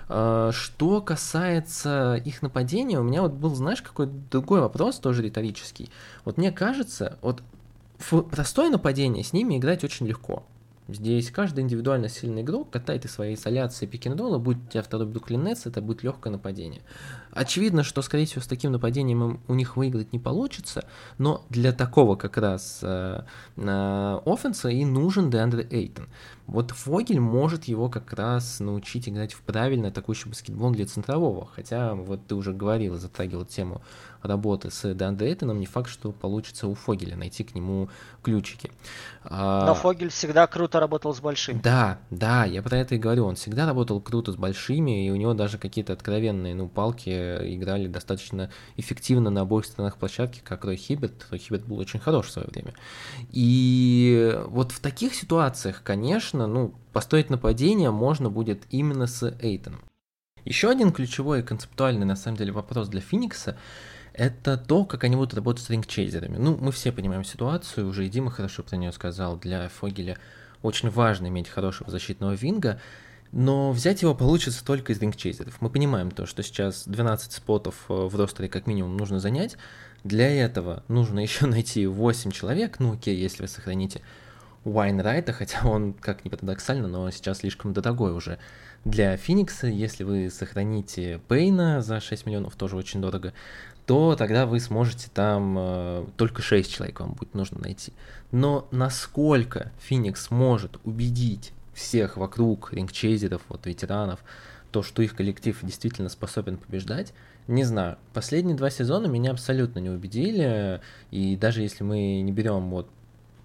А, что касается их нападения, у меня вот был, знаешь, какой-то другой вопрос, тоже риторический. Вот мне кажется, вот в простое нападение с ними играть очень легко. Здесь каждый индивидуально сильный игрок катает из своей изоляции пикинг-ролла, будь у тебя второй Бруклинец, это будет легкое нападение. Очевидно, что, скорее всего, с таким нападением у них выиграть не получится, но для такого как раз э, э, офенса и нужен Деандре Эйтон. Вот Фогель может его как раз научить играть в правильный атакующий баскетбол для центрового, хотя вот ты уже говорил, затрагивал тему работы с Деандре Эйтоном, не факт, что получится у Фогеля найти к нему ключики. А, но Фогель всегда круто работал с большими. Да, да, я про это и говорю, он всегда работал круто с большими, и у него даже какие-то откровенные, ну, палки играли достаточно эффективно на обоих сторонах площадки, как Рой Хиббет. Рой Хиббет был очень хорош в свое время. И вот в таких ситуациях, конечно, ну, построить нападение можно будет именно с Эйтоном. Еще один ключевой и концептуальный, на самом деле, вопрос для Феникса это то, как они будут работать с рингчейзерами. Ну, мы все понимаем ситуацию, уже и Дима хорошо про нее сказал, для Фогеля очень важно иметь хорошего защитного винга, но взять его получится только из рингчейзеров. Мы понимаем то, что сейчас 12 спотов э, в ростере как минимум нужно занять. Для этого нужно еще найти 8 человек, ну окей, если вы сохраните Уайнрайта, хотя он, как ни парадоксально, но сейчас слишком дорогой уже для Феникса. Если вы сохраните Пейна за 6 миллионов, тоже очень дорого, то тогда вы сможете там э, только 6 человек вам будет нужно найти. Но насколько Феникс может убедить всех вокруг, рингчейзеров, вот ветеранов, то, что их коллектив действительно способен побеждать, не знаю. Последние два сезона меня абсолютно не убедили, и даже если мы не берем вот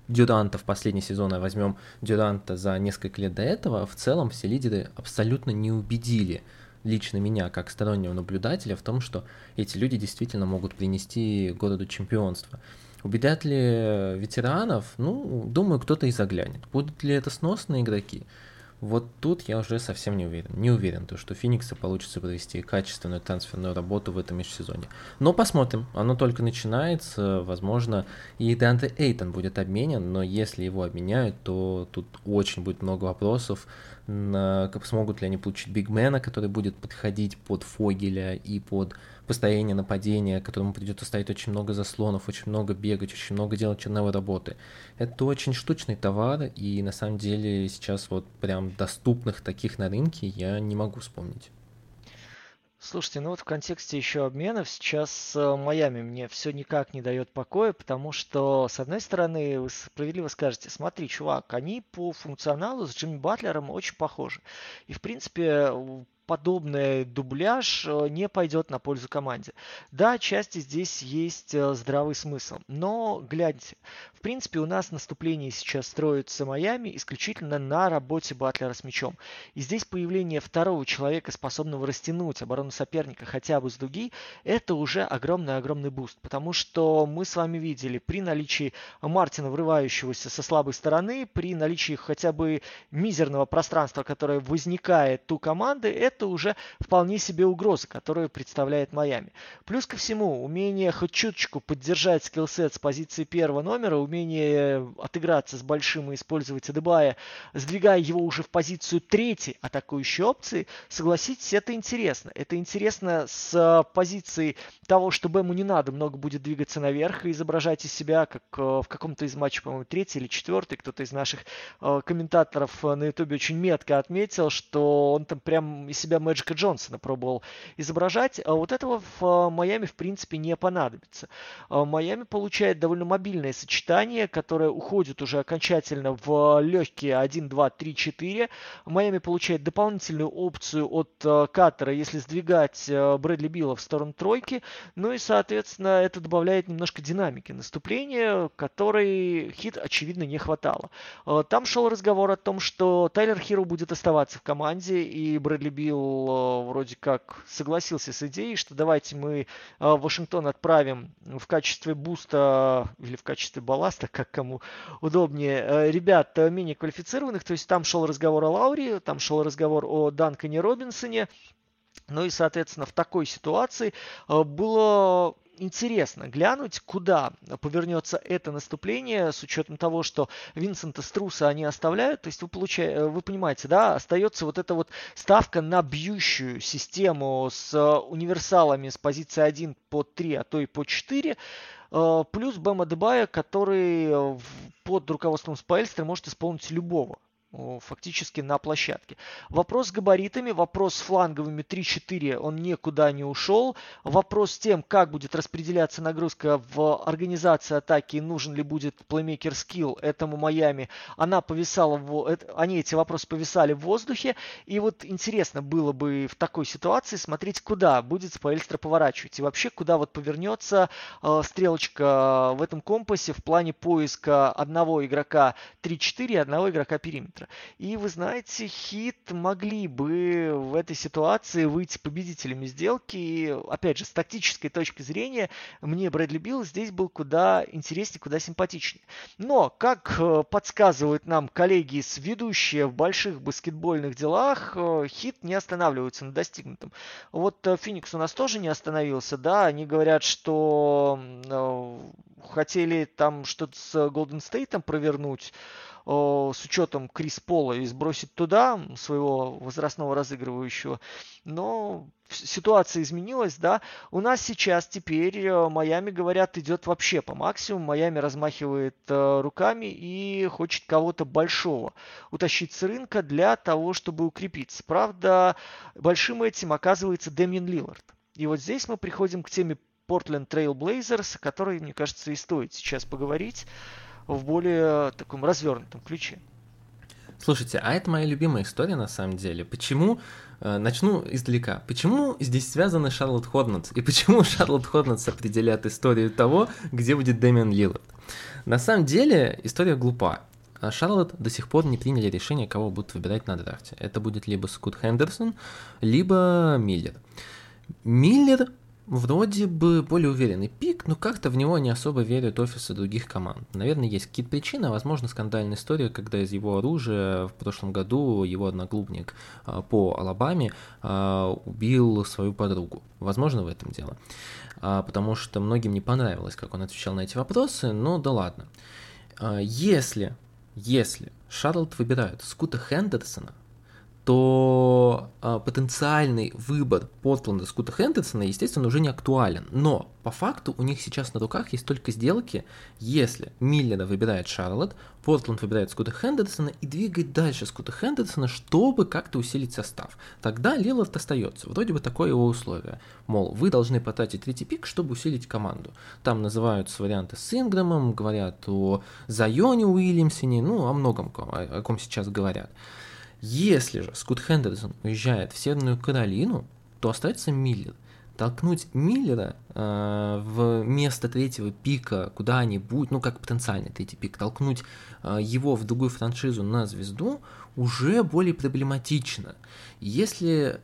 Дюранта в последний сезон, а возьмем Дюранта за несколько лет до этого, в целом все лидеры абсолютно не убедили лично меня, как стороннего наблюдателя, в том, что эти люди действительно могут принести городу чемпионство. Убедят ли ветеранов? Ну, думаю, кто-то и заглянет. Будут ли это сносные игроки? Вот тут я уже совсем не уверен. Не уверен, то, что Феникса получится провести качественную трансферную работу в этом межсезоне. Но посмотрим. Оно только начинается. Возможно, и Деандре Эйтон будет обменен, но если его обменяют, то тут очень будет много вопросов как смогут ли они получить бигмена, который будет подходить под Фогеля и под построение нападения, которому придется ставить очень много заслонов, очень много бегать, очень много делать черновой работы. Это очень штучный товар, и на самом деле сейчас вот прям доступных таких на рынке я не могу вспомнить. Слушайте, ну вот в контексте еще обменов сейчас э, Майами мне все никак не дает покоя, потому что, с одной стороны, вы справедливо скажете, смотри, чувак, они по функционалу с Джимми Батлером очень похожи. И, в принципе, подобный дубляж э, не пойдет на пользу команде. Да, части здесь есть э, здравый смысл, но гляньте, в принципе у нас наступление сейчас строится Майами исключительно на работе Батлера с мячом. И здесь появление второго человека, способного растянуть оборону соперника хотя бы с дуги, это уже огромный-огромный boost, потому что мы с вами видели при наличии Мартина, врывающегося со слабой стороны, при наличии хотя бы мизерного пространства, которое возникает у команды, это уже вполне себе угроза, которую представляет Майами. Плюс ко всему, умение хоть чуточку поддержать skillset с позиции первого номера, умение отыграться с большим и использовать Адебайо, сдвигая его уже в позицию третьей атакующей опции, согласитесь, это интересно. Это интересно с позиции того, что Бэму не надо много будет двигаться наверх и изображать из себя, как э, в каком-то из матчей, по-моему, третий или четвертый, кто-то из наших э, комментаторов на ютубе очень метко отметил, что он там прям из себя Мэджика Джонсона пробовал изображать. А вот этого в э, Майами, в принципе, не понадобится. Майами получает довольно мобильное сочетание, которое уходит уже окончательно в легкие 1, 2, 3, 4. Майами получает дополнительную опцию от Каттера, если сдвигать Брэдли Билла в сторону тройки. Ну и, соответственно, это добавляет немножко динамики наступления, которой хит, очевидно, не хватало. Там шел разговор о том, что Тайлер Хиро будет оставаться в команде, и Брэдли Билл вроде как согласился с идеей, что давайте мы в Вашингтон отправим в качестве буста или в качестве балласта, как кому удобнее, э, ребят э, менее квалифицированных. То есть там шел разговор о Лауре, там шел разговор о Данкане Робинсоне. Ну и, соответственно, в такой ситуации э, было интересно глянуть, куда повернется это наступление с учетом того, что Винсента Струса они оставляют. То есть вы, получаете, вы понимаете, да, остается вот эта вот ставка на бьющую систему с универсалами с позиции 1 по 3, а то и по 4 э, плюс Бэма Дебая, который под руководством Спайлстера может исполнить любого фактически на площадке. Вопрос с габаритами, вопрос с фланговыми 3-4, он никуда не ушел. Вопрос с тем, как будет распределяться нагрузка в организации атаки, нужен ли будет плеймейкер скилл этому Майами, она повисала, в, они эти вопросы повисали в воздухе. И вот интересно было бы в такой ситуации смотреть, куда будет Спаэльстра поворачивать. И вообще, куда вот повернется э, стрелочка в этом компасе в плане поиска одного игрока 3-4 и одного игрока периметра параметра. И вы знаете, хит могли бы в этой ситуации выйти победителями сделки. И, опять же, с тактической точки зрения, мне Брэдли Билл здесь был куда интереснее, куда симпатичнее. Но, как э, подсказывают нам коллеги, сведущие в больших баскетбольных делах, э, хит не останавливается на достигнутом. Вот э, Феникс у нас тоже не остановился, да, они говорят, что хотели там что-то с Голден Стейтом провернуть, с учетом Крис Пола и сбросить туда своего возрастного разыгрывающего. Но ситуация изменилась, да. У нас сейчас теперь э, Майами, говорят, идет вообще по максимуму. Майами размахивает э, руками и хочет кого-то большого утащить с рынка для того, чтобы укрепиться. Правда, большим этим оказывается Дэмин Лиллард. И вот здесь мы приходим к теме Portland Trail Blazers, о которой, мне кажется, и стоит сейчас поговорить в более таком развернутом ключе. Слушайте, а это моя любимая история на самом деле. Почему, э, начну издалека, почему здесь связаны Шарлотт Хорнетс и почему Шарлотт Хорнетс определяет историю того, где будет Дэмиан Лилард? На самом деле история глупа. Шарлотт до сих пор не приняли решение, кого будут выбирать на драфте. Это будет либо Скотт Хендерсон, либо Миллер. Миллер вроде бы более уверенный пик, но как-то в него не особо верят офисы других команд. Наверное, есть какие-то причины, а возможно скандальная история, когда из его оружия в прошлом году его одноклубник а, по Алабаме а, убил свою подругу. Возможно, в этом дело. Потому что многим не понравилось, как он отвечал на эти вопросы, но да ладно. Если, если Шарлотт выбирают Скута Хендерсона, то э, потенциальный выбор Портленда Скута Хендерсона, естественно, уже не актуален. Но по факту у них сейчас на руках есть только сделки, если Миллера выбирает Шарлотт, Портленд выбирает Скута Хендерсона и двигает дальше Скута Хендерсона, чтобы как-то усилить состав. Тогда Лилард остается. Вроде бы такое его условие. Мол, вы должны потратить третий пик, чтобы усилить команду. Там называются варианты с Инграмом, говорят о Зайоне Уильямсоне, ну, о многом, о, о ком сейчас говорят. Если же Скотт Хендерсон уезжает в Северную Каролину, то остается Миллер. Толкнуть Миллера э, в место третьего пика куда-нибудь, ну как потенциальный третий пик, толкнуть э, его в другую франшизу на звезду уже более проблематично. Если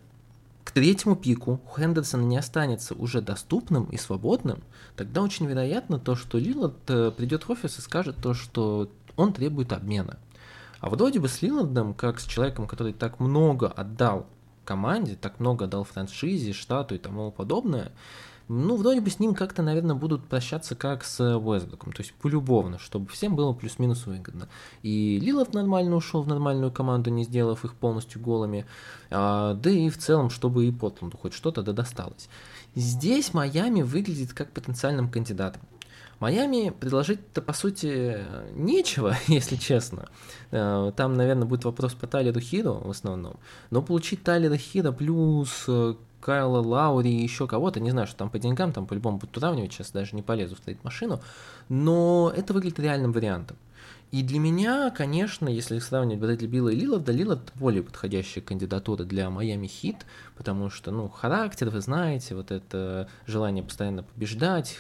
к третьему пику Хендерсон не останется уже доступным и свободным, тогда очень вероятно то, что Лилард э, придет в офис и скажет то, что он требует обмена. А вроде бы с Лилардом, как с человеком, который так много отдал команде, так много дал франшизе, штату и тому подобное, ну, вроде бы с ним как-то, наверное, будут прощаться как с Уэсбруком, то есть полюбовно, чтобы всем было плюс-минус выгодно. И Лилов нормально ушел в нормальную команду, не сделав их полностью голыми, а, да и в целом, чтобы и Портланду хоть что-то да досталось. Здесь Майами выглядит как потенциальным кандидатом. Майами предложить-то, по сути, нечего, если честно. Э, там, наверное, будет вопрос по Тайлеру Хиро в основном. Но получить Тайлера Хиро плюс э, Кайла Лаури и еще кого-то, не знаю, что там по деньгам, там по-любому будут уравнивать, сейчас даже не полезу в трейд-машину, но это выглядит реальным вариантом. И для меня, конечно, если сравнивать Брэдли Билла и Лиларда, Лилард более подходящая кандидатура для Майами Хит, потому что, ну, характер, вы знаете, вот это желание постоянно побеждать,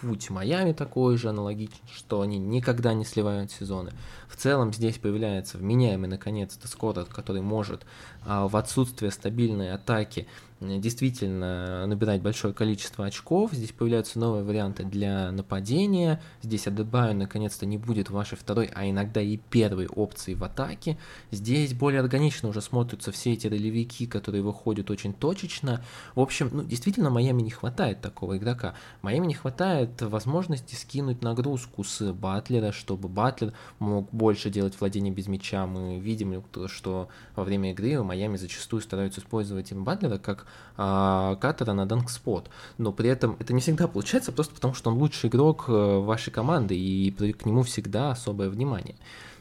путь Майами такой же аналогичный, что они никогда не сливают сезоны. В целом здесь появляется вменяемый, наконец-то, Скотт, который может а, в отсутствие стабильной атаки действительно набирать большое количество очков. Здесь появляются новые варианты для нападения. Здесь Адебаю наконец-то не будет вашей второй, а иногда и первой опции в атаке. Здесь более органично уже смотрятся все эти ролевики, которые выходят очень точечно. В общем, ну, действительно, Майами не хватает такого игрока. Майами не хватает возможности скинуть нагрузку с Батлера, чтобы Батлер мог больше делать владение без мяча. Мы видим, что во время игры Майами зачастую стараются использовать им Батлера как а, катера на данкспот. Но при этом это не всегда получается, просто потому что он лучший игрок э, вашей команды, и к нему всегда особое внимание.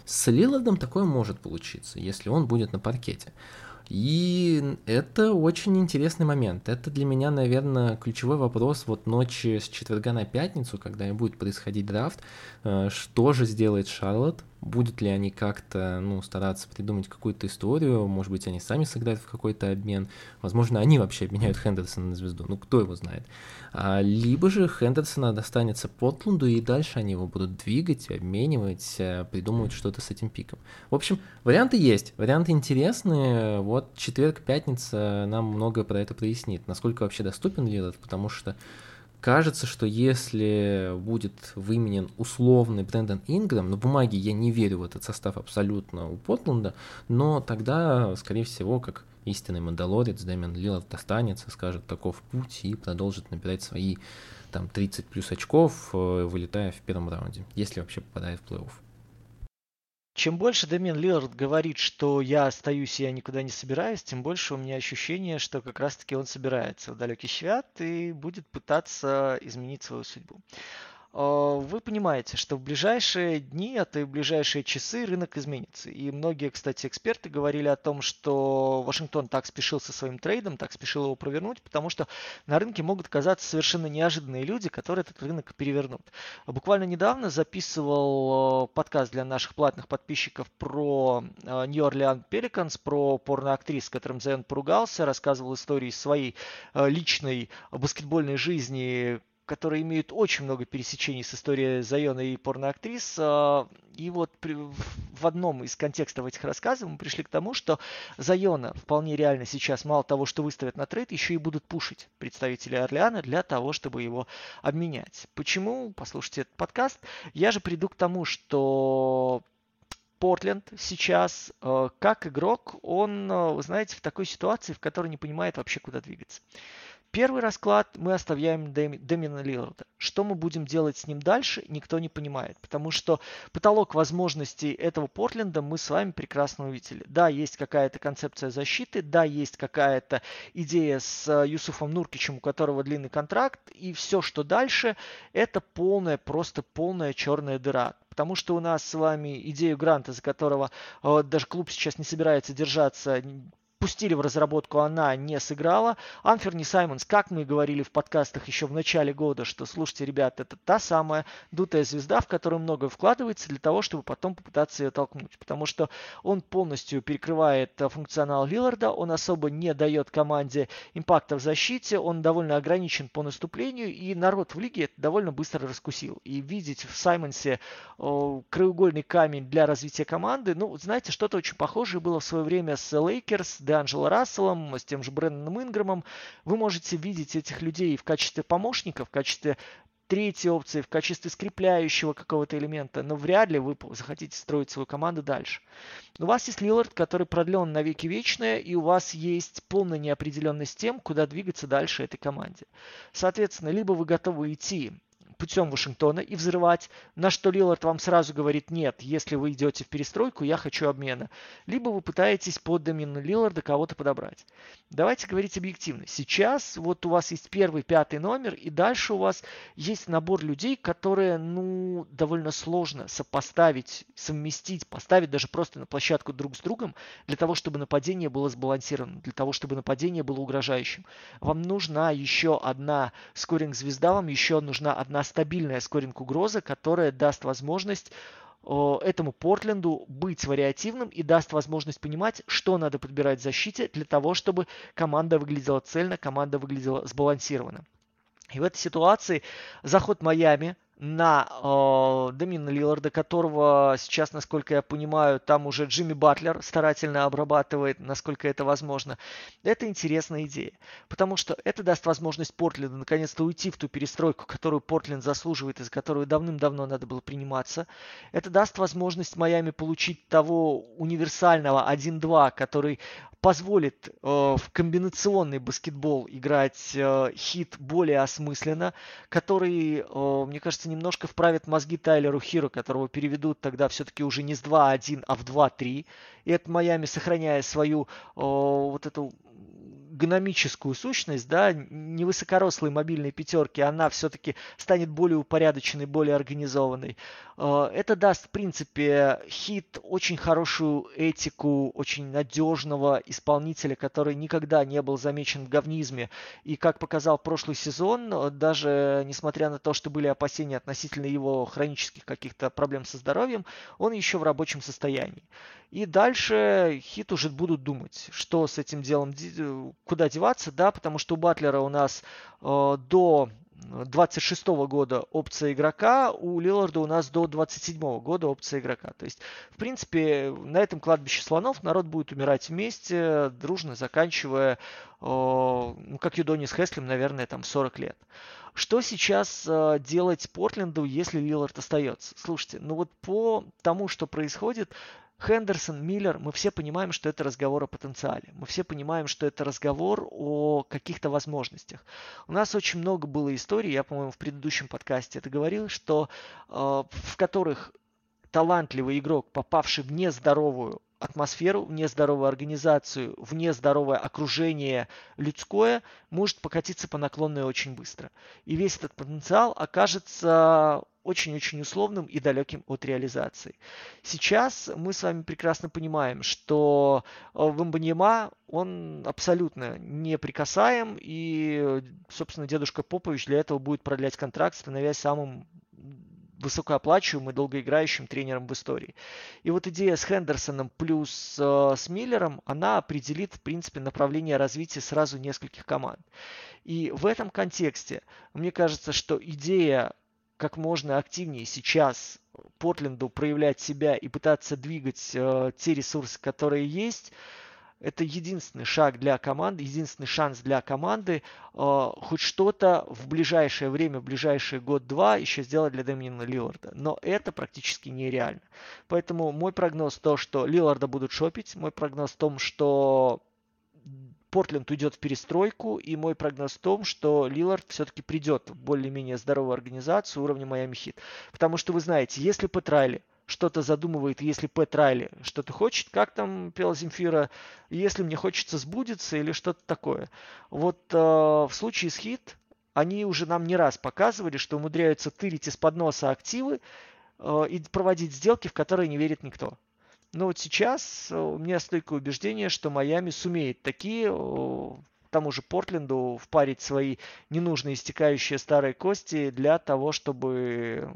С Лилардом такое может получиться, если он будет на паркете. И это очень интересный момент. Это для меня, наверное, ключевой вопрос вот ночи с четверга на пятницу, когда и будет происходить драфт. Э, что же сделает Шарлотт? Будут ли они как-то ну, стараться придумать какую-то историю? Может быть, они сами сыграют в какой-то обмен? Возможно, они вообще обменяют Хендерсона на звезду. Ну, кто его знает. А, либо же Хендерсона достанется Портланду, и дальше они его будут двигать, обменивать, э, придумывать что-то с этим пиком. В общем, варианты есть. Варианты интересные. Вот четверг, пятница нам много про это прояснит. Насколько вообще доступен Лилард, потому что Кажется, что если будет выменен условный Брэндон Инграм, на бумаге я не верю в этот состав абсолютно у Портленда, но тогда, скорее всего, как истинный Мандалорец, Дэмин Лилард достанется, скажет таков путь и продолжит набирать свои там 30 плюс очков, э, вылетая в первом раунде, если вообще попадает в плей-офф. Чем больше Дэмин Лиллард говорит, что я остаюсь и я никуда не собираюсь, тем больше у меня ощущение, что как раз-таки он собирается в далекий свят и будет пытаться изменить свою судьбу. А, вы понимаете, что в ближайшие дни, а то и в ближайшие часы рынок изменится. И многие, кстати, эксперты говорили о том, что Вашингтон так спешил со своим трейдом, так спешил его провернуть, потому что на рынке могут оказаться совершенно неожиданные люди, которые этот рынок перевернут. Буквально недавно записывал а, подкаст для наших платных подписчиков про New Orleans Pelicans, про порноактрис, с которым Зайон поругался, рассказывал истории своей а, личной баскетбольной жизни, которые имеют очень много пересечений с историей Зайона и порноактрис. А, и вот в одном из контекстов этих рассказов мы пришли к тому, что Зайона вполне реально сейчас мало того, что выставят на трейд, еще и будут пушить представители Орлеана для того, чтобы его обменять. Почему? Послушайте этот подкаст. Я же приду к тому, что Портленд сейчас, а, как игрок, он, а, вы знаете, в такой ситуации, в которой не понимает вообще, куда двигаться. Первый расклад мы оставляем Дэмина Лиларда. Что мы будем делать с ним дальше, никто не понимает. Потому что потолок возможностей этого Портленда мы с вами прекрасно увидели. Да, есть какая-то концепция защиты, да, есть какая-то идея с э, Юсуфом Нуркичем, у которого длинный контракт, и все, что дальше, это полная, просто полная черная дыра потому что у нас с вами идею гранта, за которого э, даже клуб сейчас не собирается держаться, пустили в разработку, она не сыграла. Амферни Саймонс, как мы говорили в подкастах еще в начале года, что, слушайте, ребят, это та самая дутая звезда, в которую многое вкладывается для того, чтобы потом попытаться ее толкнуть. Потому что он полностью перекрывает э, функционал Лиларда, он особо не дает команде импакта в защите, он довольно ограничен по наступлению, и народ в лиге это довольно быстро раскусил. И видеть в Саймонсе о, краеугольный камень для развития команды, ну, знаете, что-то очень похожее было в свое время с Лейкерс, Деанджело Расселом, с тем же Брэндоном Инграмом. Вы можете видеть этих людей в качестве помощника, в качестве третьей опции, в качестве скрепляющего какого-то элемента, но вряд ли вы захотите строить свою команду дальше. У вас есть Лилард, который продлен на веки вечное, и у вас есть полная неопределенность тем, куда двигаться дальше этой команде. Соответственно, либо вы готовы идти путем Вашингтона и взрывать, на что Лилард вам сразу говорит, нет, если вы идете в перестройку, я хочу обмена. Либо вы пытаетесь под домину Лиларда кого-то подобрать. Давайте говорить объективно. Сейчас вот у вас есть первый, пятый номер, и дальше у вас есть набор людей, которые, ну, довольно сложно сопоставить, совместить, поставить даже просто на площадку друг с другом, для того, чтобы нападение было сбалансировано, для того, чтобы нападение было угрожающим. Вам нужна еще одна скоринг-звезда, вам еще нужна одна стабильная скоринг-угроза, которая даст возможность этому Портленду быть вариативным и даст возможность понимать, что надо подбирать в защите для того, чтобы команда выглядела цельно, команда выглядела сбалансированно. И в этой ситуации заход Майами на э, Домина Лиларда, которого сейчас, насколько я понимаю, там уже Джимми Батлер старательно обрабатывает, насколько это возможно. Это интересная идея, потому что это даст возможность Портленду наконец-то уйти в ту перестройку, которую Портленд заслуживает и за которую давным-давно надо было приниматься. Это даст возможность Майами получить того универсального 1-2, который позволит э, в комбинационный баскетбол играть э, хит более осмысленно, который, э, мне кажется, немножко вправит мозги Тайлеру Хиру, которого переведут тогда все-таки уже не с 2-1, а в 2-3. И это Майами, сохраняя свою вот эту гномическую сущность, да, невысокорослой мобильной пятерки, она все-таки станет более упорядоченной, более организованной. Э, это даст, в принципе, хит очень хорошую этику, очень надежного исполнителя, который никогда не был замечен в говнизме. И, как показал прошлый сезон, даже несмотря на то, что были опасения относительно его хронических каких-то проблем со здоровьем, он еще в рабочем состоянии. И дальше хит уже будут думать, что с этим делом, куда деваться, да, потому что у Батлера у нас э, до 26 года опция игрока, у Лиларда у нас до 27 года опция игрока. То есть, в принципе, на этом кладбище слонов народ будет умирать вместе, дружно заканчивая, э, ну, как Юдони с наверное, там 40 лет. Что сейчас э, делать Портленду, если Лилард остается? Слушайте, ну вот по тому, что происходит, Хендерсон, Миллер, мы все понимаем, что это разговор о потенциале. Мы все понимаем, что это разговор о каких-то возможностях. У нас очень много было историй, я, по-моему, в предыдущем подкасте это говорил, что э, в которых талантливый игрок, попавший в нездоровую атмосферу, в нездоровую организацию, в нездоровое окружение людское, может покатиться по наклонной очень быстро. И весь этот потенциал окажется очень-очень условным и далеким от реализации. Сейчас мы с вами прекрасно понимаем, что э, Вамбаньяма, он абсолютно неприкасаем, и, собственно, дедушка Попович для этого будет продлять контракт, становясь самым высокооплачиваемым и долгоиграющим тренером в истории. И вот идея с Хендерсоном плюс э, с Миллером, она определит, в принципе, направление развития сразу нескольких команд. И в этом контексте, мне кажется, что идея как можно активнее сейчас Портленду проявлять себя и пытаться двигать э, те ресурсы, которые есть, это единственный шаг для команды, единственный шанс для команды э, хоть что-то в ближайшее время, в ближайший год-два еще сделать для Дэмиена Лиларда. Но это практически нереально. Поэтому мой прогноз то, что Лиларда будут шопить. Мой прогноз в том, что Портленд уйдет в перестройку, и мой прогноз в том, что Лилард все-таки придет в более-менее здоровую организацию уровня Майами Хит. Потому что вы знаете, если Петрайли что-то задумывает, если Пэт Райли что-то хочет, как там пела Земфира, если мне хочется сбудется или что-то такое. Вот э, в случае с Хит они уже нам не раз показывали, что умудряются тырить из-под носа активы э, и проводить сделки, в которые не верит никто. Но вот сейчас у меня стойкое убеждение, что Майами сумеет такие тому же Портленду впарить свои ненужные истекающие старые кости для того, чтобы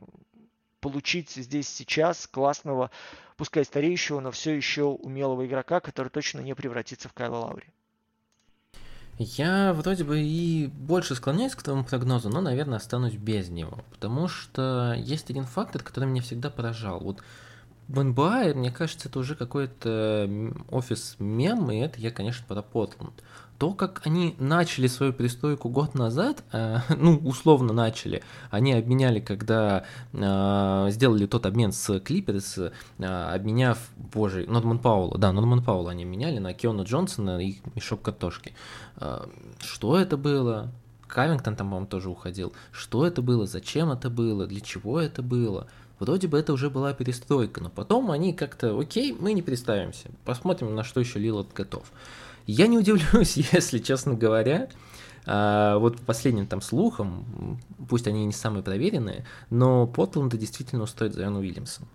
получить здесь сейчас классного, пускай стареющего, но все еще умелого игрока, который точно не превратится в Кайла Лаури. Я вроде бы и больше склоняюсь к твоему прогнозу, но, наверное, останусь без него. Потому что есть один фактор, который меня всегда поражал. Вот в НБА, мне кажется, это уже какой-то офис мем, и это я, конечно, про Портланд то, как они начали свою перестройку год назад, э, ну, условно начали, они обменяли, когда э, сделали тот обмен с Клиперс, э, обменяв, боже, Норман Паула, да, Норман Паула они меняли на Кеона Джонсона и мешок картошки. Э, что это было? Кавингтон там, по-моему, тоже уходил. Что это было? Зачем это было? Для чего это было? Вроде бы это уже была перестройка, но потом они как-то, окей, мы не представимся, посмотрим, на что еще Лилот готов. Я не удивлюсь, если, честно говоря, а, вот по последним там слухам, пусть они не самые проверенные, но Портланда действительно устроит Зайон Уильямсон.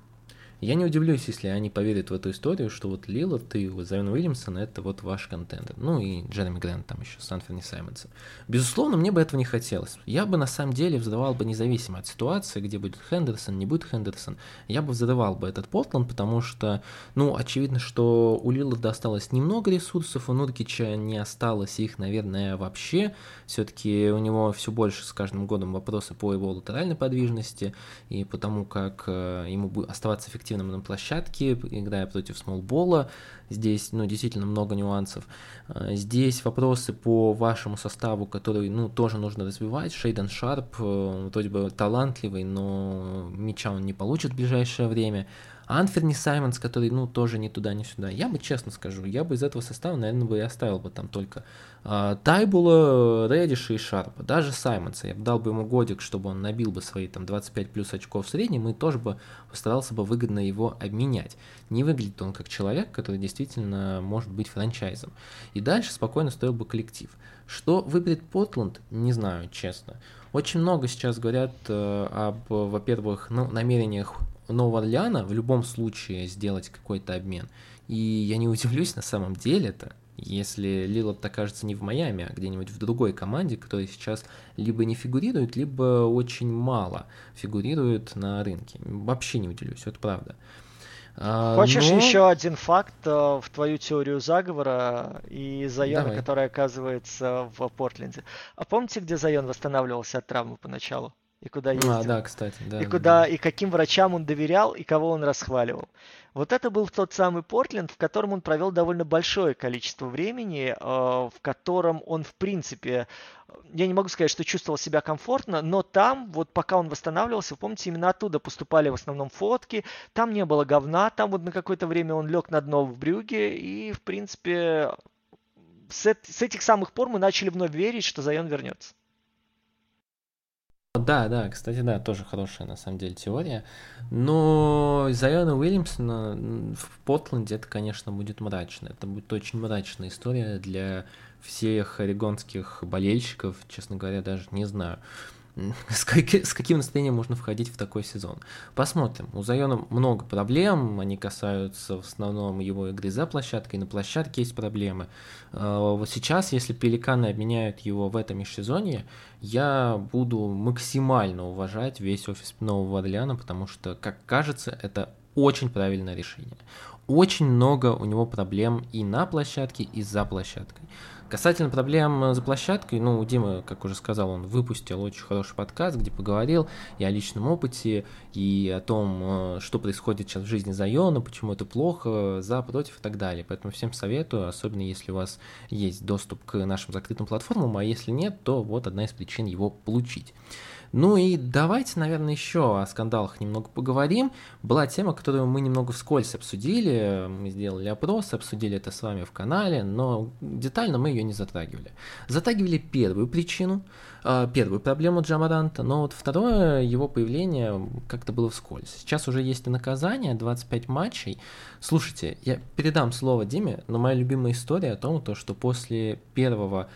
Я не удивлюсь, если они поверят в эту историю, что вот Лилард и вот Зайон Уильямсон это вот ваш контент. Ну и Джереми Грант там еще с Анферни Саймонсом. Безусловно, мне бы этого не хотелось. Я бы на самом деле взрывал бы независимо от ситуации, где будет Хендерсон, не будет Хендерсон. Я бы взрывал бы этот Портланд, потому что, ну, очевидно, что у Лиларда осталось немного ресурсов, у Нуркича не осталось их, наверное, вообще. Все-таки у него все больше с каждым годом вопросы по его латеральной подвижности и потому, как э, ему оставаться эффективным активным на площадке, играя против смолбола. Здесь, ну, действительно много нюансов. А, здесь вопросы по вашему составу, который, ну, тоже нужно развивать. Шейден Шарп, э, вроде бы талантливый, но мяча он не получит в ближайшее время. Анферни Саймонс, который, ну, тоже ни туда, ни сюда. Я бы, честно скажу, я бы из этого состава, наверное, бы и оставил бы там только Тайбула, Редиша и Шарпа. Даже Саймонса. Я бы дал бы ему годик, чтобы он набил бы свои там 25 плюс очков в среднем, и тоже бы постарался бы выгодно его обменять. Не выглядит он как человек, который действительно может быть франчайзом. И дальше спокойно стоил бы коллектив. Что выберет Портланд, не знаю, честно. Очень много сейчас говорят э, об, во-первых, ну, намерениях Нового Орлеана в любом случае сделать какой-то обмен. И я не удивлюсь на самом деле-то, если Лилард окажется не в Майами, а где-нибудь в другой команде, которая сейчас либо не фигурирует, либо очень мало фигурирует на рынке. Вообще не удивлюсь, это правда. А, Хочешь но... еще один факт э, в твою теорию заговора и Зайона, Давай. который оказывается в Портленде? А помните, где Зайон восстанавливался от травмы поначалу? и куда а, ездил. А, да, кстати, да. И куда, да. и каким врачам он доверял, и кого он расхваливал. Вот это был тот самый Портленд, в котором он провел довольно большое количество времени, э, в котором он, в принципе, я не могу сказать, что чувствовал себя комфортно, но там, вот пока он восстанавливался, помните, именно оттуда поступали в основном фотки, там не было говна, там вот на какое-то время он лег на дно в брюге, и, в принципе, с, с этих самых пор мы начали вновь верить, что Зайон вернется. Да, да, кстати, да, тоже хорошая на самом деле теория. Но Зайона Уильямсона в Портленде это, конечно, будет мрачно. Это будет очень мрачная история для всех орегонских болельщиков, честно говоря, даже не знаю. с, как, с каким настроением можно входить в такой сезон. Посмотрим. У Зайона много проблем, они касаются в основном его игры за площадкой, на площадке есть проблемы. А, вот сейчас, если Пеликаны обменяют его в этом межсезонье, я буду максимально уважать весь офис Нового Орлеана, потому что, как кажется, это очень правильное решение. Очень много у него проблем и на площадке, и за площадкой. Касательно проблем э, за площадкой, ну, Дима, как уже сказал, он выпустил очень хороший подкаст, где поговорил и о личном опыте, и о том, э, что происходит сейчас в жизни Зайона, почему это плохо, за, против и так далее. Поэтому всем советую, особенно если у вас есть доступ к нашим закрытым платформам, а если нет, то вот одна из причин его получить. Ну и давайте, наверное, еще о скандалах немного поговорим. Была тема, которую мы немного вскользь обсудили. Мы сделали опрос, обсудили это с вами в канале, но детально мы ее не затрагивали. Затрагивали первую причину, а, первую проблему Джамаранта, но вот второе его появление как-то было вскользь. Сейчас уже есть наказание, 25 матчей. Слушайте, я передам слово Диме, но моя любимая история о том, то, что после первого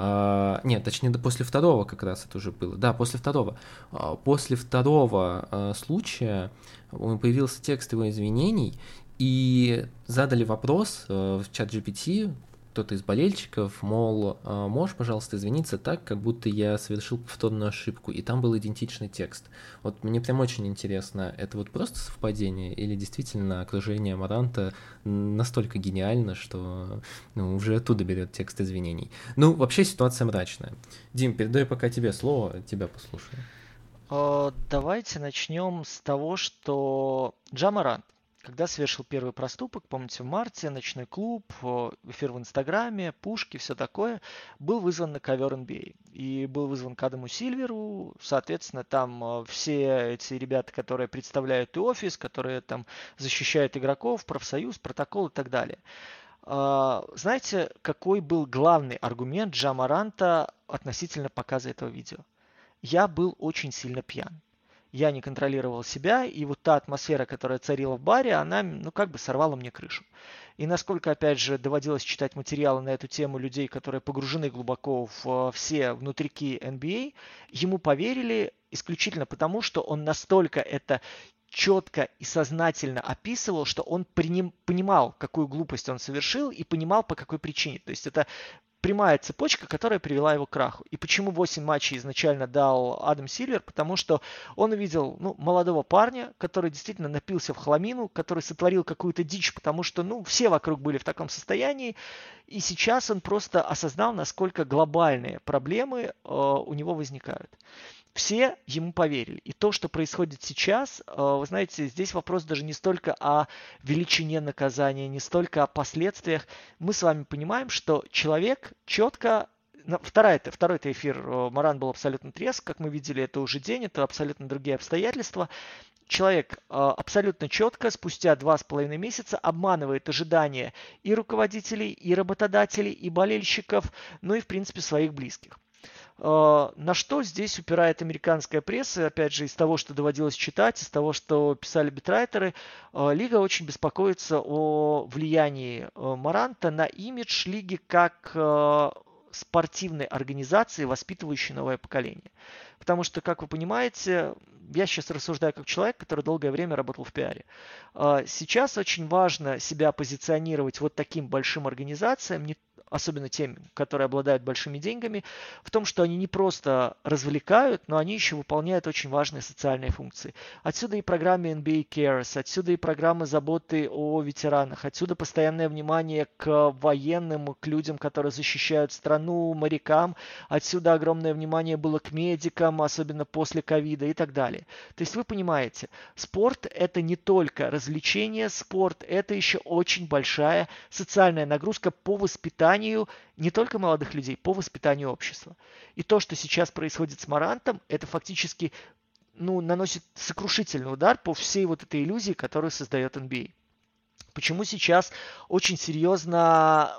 а, нет, точнее, да, после второго как раз это уже было. Да, после второго. А, после второго а, случая появился текст его извинений, И задали вопрос в чат GPT, кто-то из болельщиков, мол, «А, можешь, пожалуйста, извиниться так, как будто я совершил повторную ошибку, и там был идентичный текст. Вот мне прям очень интересно, это вот просто совпадение или действительно окружение Маранта настолько гениально, что ну, уже оттуда берет текст извинений. Ну, вообще ситуация мрачная. Дим, передаю пока тебе слово, тебя послушаю. А, давайте начнем с того, что Джамарант когда совершил первый проступок, помните, в марте, ночной клуб, эфир в Инстаграме, пушки, все такое, был вызван на ковер NBA. А. И был вызван к Адаму Сильверу, соответственно, там все эти ребята, которые представляют и офис, которые там защищают игроков, профсоюз, протокол и так далее. А, знаете, какой был главный аргумент Джамаранта относительно показа этого видео? Я был очень сильно пьян я не контролировал себя, и вот та атмосфера, которая царила в баре, она, ну, как бы сорвала мне крышу. И насколько, опять же, доводилось читать материалы на эту тему людей, которые погружены глубоко в все внутрики NBA, ему поверили исключительно потому, что он настолько это четко и сознательно описывал, что он приним, понимал, какую глупость он совершил и понимал, по какой причине. То есть это прямая цепочка, которая привела его к краху. И почему 8 матчей изначально дал Адам Сильвер? Потому что он увидел ну, молодого парня, который действительно напился в хламину, который сотворил какую-то дичь, потому что ну, все вокруг были в таком состоянии. И сейчас он просто осознал, насколько глобальные проблемы э, у него возникают все ему поверили. И то, что происходит сейчас, э, вы знаете, здесь вопрос даже не столько о величине наказания, не столько о последствиях. Мы с вами понимаем, что человек четко Второй, второй -то эфир э, Маран был абсолютно треск, как мы видели, это уже день, это абсолютно другие обстоятельства. Человек э, абсолютно четко спустя два с половиной месяца обманывает ожидания и руководителей, и работодателей, и болельщиков, ну и в принципе своих близких. А, на что здесь упирает американская пресса, опять же, из того, что доводилось читать, из того, что писали битрайтеры, а, Лига очень беспокоится о влиянии а, Маранта на имидж Лиги как спортивной организации, воспитывающей новое поколение. Потому что, как вы понимаете, я сейчас рассуждаю как человек, который долгое время работал в пиаре. Сейчас очень важно себя позиционировать вот таким большим организациям, не особенно тем, которые обладают большими деньгами, в том, что они не просто развлекают, но они еще выполняют очень важные социальные функции. Отсюда и программы NBA Cares, отсюда и программы заботы о ветеранах, отсюда постоянное внимание к военным, к людям, которые защищают страну, морякам, отсюда огромное внимание было к медикам, особенно после ковида и так далее. То есть вы понимаете, спорт это не только развлечение, спорт это еще очень большая социальная нагрузка по воспитанию воспитанию не только молодых людей, по воспитанию общества. И то, что сейчас происходит с Марантом, это фактически ну, наносит сокрушительный удар по всей вот этой иллюзии, которую создает NBA. Почему сейчас очень серьезно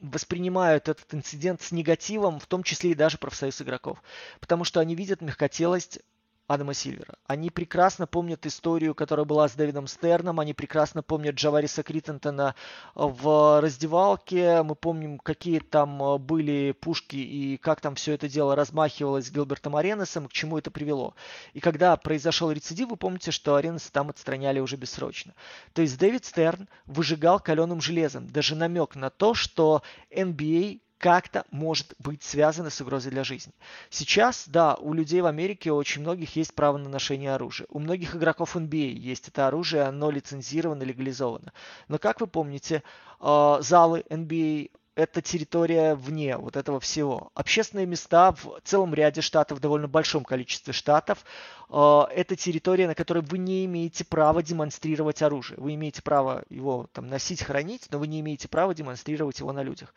воспринимают этот инцидент с негативом, в том числе и даже профсоюз игроков. Потому что они видят мягкотелость Адама Сильвера. Они прекрасно помнят историю, которая была с Дэвидом Стерном, они прекрасно помнят Джавариса Криттентона в раздевалке, мы помним, какие там э, были пушки и как там все это дело размахивалось с Гилбертом Аренесом, к чему это привело. И когда произошел рецидив, вы помните, что Аренеса там отстраняли уже бессрочно. То есть Дэвид Стерн выжигал каленым железом. Даже намек на то, что NBA как-то может быть связано с угрозой для жизни. Сейчас, да, у людей в Америке очень многих есть право на ношение оружия. У многих игроков NBA а есть это оружие, оно лицензировано, легализовано. Но, как вы помните, э, залы NBA это территория вне вот этого всего. Общественные места в целом ряде штатов, в довольно большом количестве штатов, э, это территория, на которой вы не имеете права демонстрировать оружие. Вы имеете право его там носить, хранить, но вы не имеете права демонстрировать его на людях.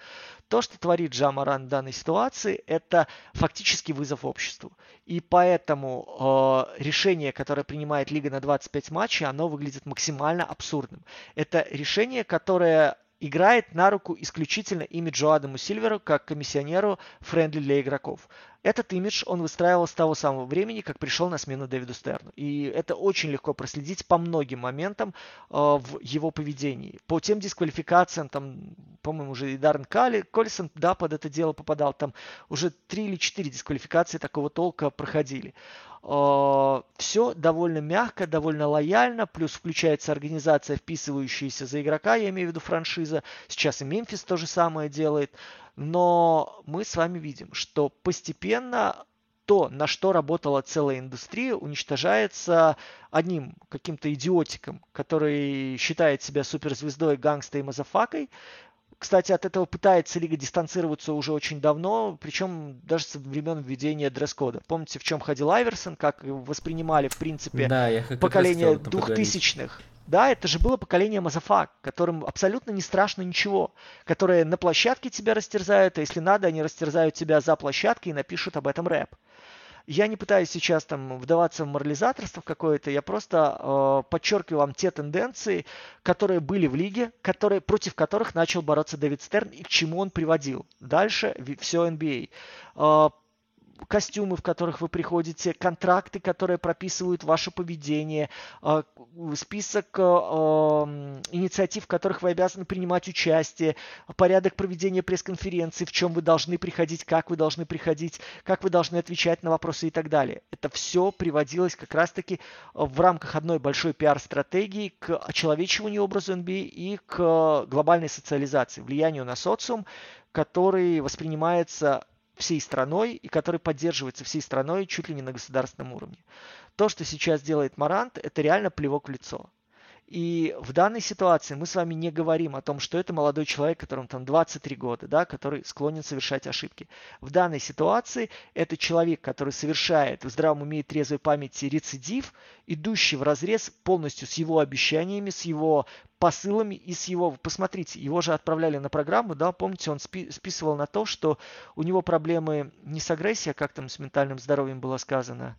То, что творит Джамаран в данной ситуации, это фактически вызов обществу. И поэтому э, решение, которое принимает Лига на 25 матчей, оно выглядит максимально абсурдным. Это решение, которое играет на руку исключительно имиджу Адаму Сильверу как комиссионеру friendly для игроков. Этот имидж он выстраивал с того самого времени, как пришел на смену Дэвиду Стерну. И это очень легко проследить по многим моментам э, в его поведении. По тем дисквалификациям, там, по-моему, уже и Даррен Калли, Коллисон, да, под это дело попадал. Там уже три или четыре дисквалификации такого толка проходили. Э, все довольно мягко, довольно лояльно, плюс включается организация, вписывающаяся за игрока, я имею в виду франшиза. Сейчас и Мемфис то же самое делает. Но мы с вами видим, что постепенно то, на что работала целая индустрия, уничтожается одним каким-то идиотиком, который считает себя суперзвездой, гангстой и мазафакой, кстати, от этого пытается Лига дистанцироваться уже очень давно, причем даже со времен введения дресс-кода. Помните, в чем ходил Айверсон, как воспринимали, в принципе, да, поколение двухтысячных? Да, это же было поколение Мазафак, которым абсолютно не страшно ничего, которые на площадке тебя растерзают, а если надо, они растерзают тебя за площадкой и напишут об этом рэп. Я не пытаюсь сейчас там вдаваться в морализаторство какое-то, я просто э, подчеркиваю вам те тенденции, которые были в лиге, которые, против которых начал бороться Дэвид Стерн и к чему он приводил. Дальше все NBA костюмы, в которых вы приходите, контракты, которые прописывают ваше поведение, а, список а, инициатив, в которых вы обязаны принимать участие, порядок проведения пресс-конференции, в чем вы должны приходить, как вы должны приходить, как вы должны отвечать на вопросы и так далее. Это все приводилось как раз-таки в рамках одной большой пиар-стратегии к очеловечиванию образа NBA и к глобальной социализации, влиянию на социум, который воспринимается всей страной и который поддерживается всей страной чуть ли не на государственном уровне. То, что сейчас делает Марант, это реально плевок в лицо. И в данной ситуации мы с вами не говорим о том, что это молодой человек, которому там 23 года, да, который склонен совершать ошибки. В данной ситуации это человек, который совершает в здравом уме и трезвой памяти рецидив, идущий в разрез полностью с его обещаниями, с его посылами и с его... Посмотрите, его же отправляли на программу, да, помните, он спи, списывал на то, что у него проблемы не с агрессией, а как там с ментальным здоровьем было сказано,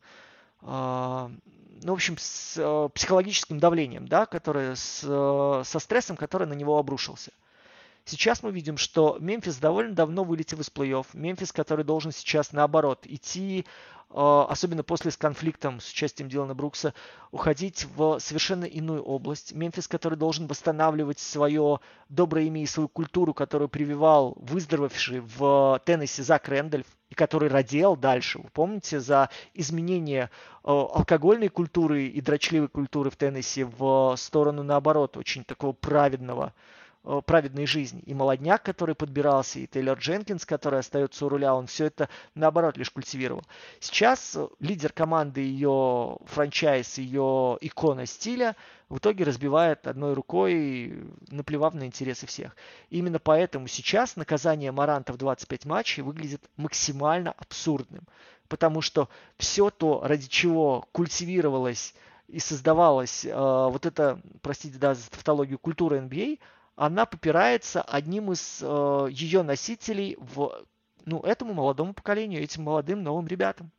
ну, в общем, с э, психологическим давлением, да, которое с, э, со стрессом, который на него обрушился. Сейчас мы видим, что Мемфис довольно давно вылетел из плей-офф. Мемфис, который должен сейчас наоборот идти, э, особенно после с конфликтом с участием Дилана Брукса, уходить в совершенно иную область. Мемфис, который должен восстанавливать свое доброе имя и свою культуру, которую прививал выздоровевший в Теннессе Зак Рэндольф, и который родил дальше. Вы помните, за изменение э, алкогольной культуры и дрочливой культуры в Теннессе в сторону, наоборот, очень такого праведного праведной жизни. И молодняк, который подбирался, и Тейлор Дженкинс, который остается у руля, он все это, наоборот, лишь культивировал. Сейчас э, лидер команды, ее франчайз, ее икона стиля в итоге разбивает одной рукой, наплевав на интересы всех. Именно поэтому сейчас наказание Маранта в 25 матчей выглядит максимально абсурдным. Потому что все то, ради чего культивировалось и создавалась э, вот эта, простите да, за тавтологию, культура NBA, она попирается одним из э, ее носителей в ну, этому молодому поколению, этим молодым новым ребятам.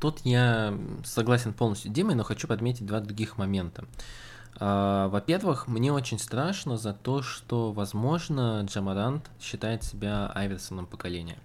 Тут я согласен полностью Димой, но хочу подметить два других момента. А, во-первых, мне очень страшно за то, что, возможно, Джамарант считает себя Айверсоном поколения.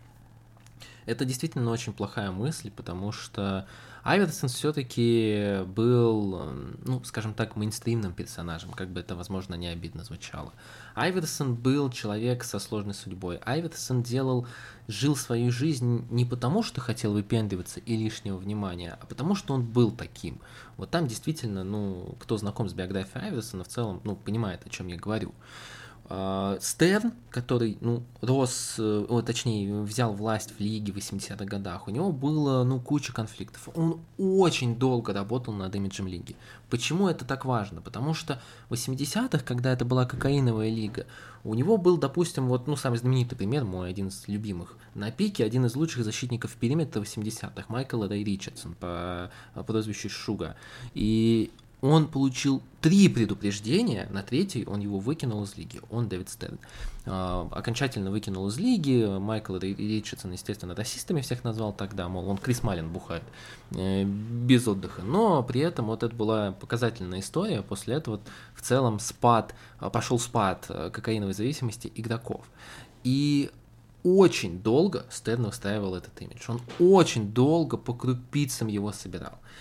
Это действительно очень плохая мысль, потому что Айверсон все-таки был, ну, скажем так, мейнстримным персонажем, как бы это, возможно, не обидно звучало. Айверсон был человек со сложной судьбой. Айверсон делал, жил свою жизнь не потому, что хотел выпендриваться и лишнего внимания, а потому, что он был таким. Вот там действительно, ну, кто знаком с биографией Айверсона, в целом, ну, понимает, о чем я говорю. А, Стерн, который, ну, рос, э, точнее, взял власть в лиге в 80-х годах, у него было, ну, куча конфликтов. Он очень долго работал над имиджем лиги. Почему это так важно? Потому что в 80-х, когда это была кокаиновая лига, у него был, допустим, вот, ну, самый знаменитый пример, мой один из любимых, на пике один из лучших защитников периметра 80-х, Майкл Рэй Ричардсон по прозвищу Шуга. И он получил три предупреждения, на третий он его выкинул из лиги, он Дэвид Стерн. А, окончательно выкинул из лиги, Майкл Ричардсон, естественно, расистами всех назвал тогда, мол, он Крис Малин бухает э, без отдыха, но при этом вот это была показательная история, после этого в целом спад, а, пошел спад э, кокаиновой зависимости игроков. И очень долго Стерн устраивал этот имидж, он очень долго по крупицам его собирал. Э,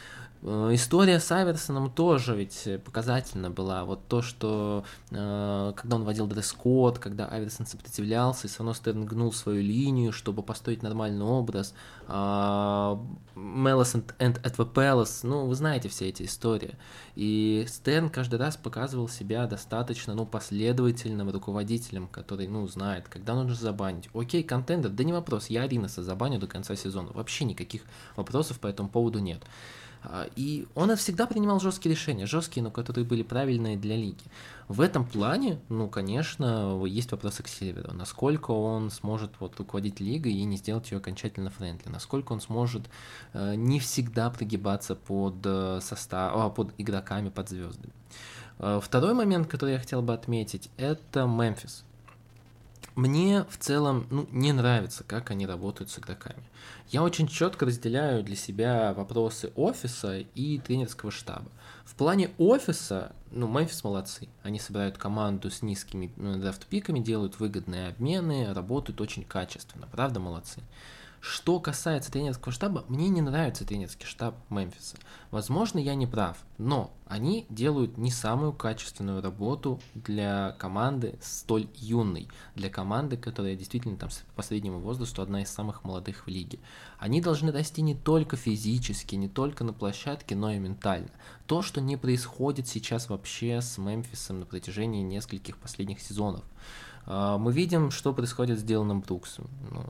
история с Айверсоном тоже ведь показательна была. Вот то, что э, когда он водил дресс-код, когда Айверсон сопротивлялся, и все равно Стерн гнул свою линию, чтобы построить нормальный образ. Мелос and at the Palace, ну, вы знаете все эти истории. И Стерн каждый раз показывал себя достаточно, ну, последовательным руководителем, который, ну, знает, когда нужно забанить. Окей, contender, да не вопрос, я Артеста забаню до конца сезона. Вообще никаких вопросов по этому поводу нет. А, и он всегда принимал жесткие решения, жесткие, но которые были правильные для лиги. В этом плане, ну, конечно, есть вопросы к Сильверу. Насколько он сможет вот, руководить лигой и не сделать ее окончательно friendly. Насколько он сможет э, не всегда прогибаться под, э, состав, а, под игроками, под звездами. Э, второй момент, который я хотел бы отметить, это Мемфис. Мне в целом ну, не нравится, как они работают с игроками. Я очень четко разделяю для себя вопросы офиса и тренерского штаба. В плане офиса, ну, Мемфис молодцы. Они собирают команду с низкими ну, драфт-пиками, делают выгодные обмены, работают очень качественно. Правда, молодцы. Что касается тренерского штаба, мне не нравится тренерский штаб Мемфиса. Возможно, я не прав, но они делают не самую качественную работу для команды столь юной, для команды, которая действительно там по среднему возрасту одна из самых молодых в лиге. Они должны расти не только физически, не только на площадке, но и ментально. То, что не происходит сейчас вообще с Мемфисом на протяжении нескольких последних сезонов. А, мы видим, что происходит с Диланом Бруксом. Ну,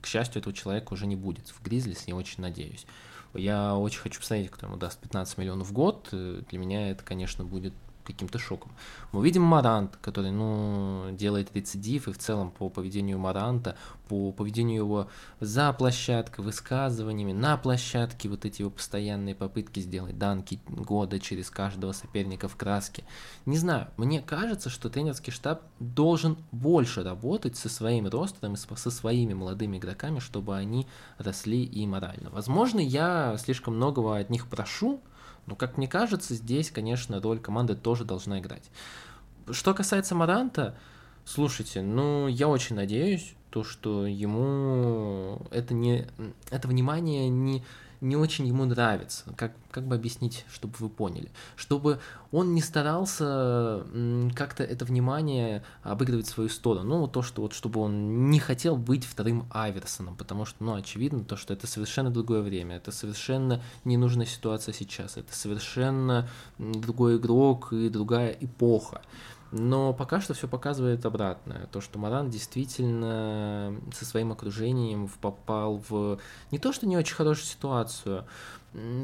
к счастью, этого человека уже не будет в Гризлис, я очень надеюсь. Я очень хочу посмотреть, кто ему даст 15 миллионов в год. Э, для меня это, конечно, будет каким-то шоком. Мы видим Марант, который, ну, делает рецидив, и в целом по поведению Маранта, по поведению его за площадкой, высказываниями, на площадке, вот эти его постоянные попытки сделать данки года через каждого соперника в краске. Не знаю, мне кажется, что тренерский штаб должен больше работать со своим ростером и со своими молодыми игроками, чтобы они росли и морально. Возможно, я слишком многого от них прошу, но, как мне кажется, здесь, конечно, роль команды тоже должна играть. Что касается Маранта, слушайте, ну, я очень надеюсь, то, что ему это не это внимание не не очень ему нравится. Как, как бы объяснить, чтобы вы поняли? Чтобы он не старался как-то это внимание обыгрывать в свою сторону. Ну, то, что вот, чтобы он не хотел быть вторым Айверсоном, потому что, ну, очевидно, то, что это совершенно другое время, это совершенно ненужная ситуация сейчас, это совершенно другой игрок и другая эпоха. Но пока что все показывает обратное. То, что Маран действительно со своим окружением попал в не то, что не очень хорошую ситуацию,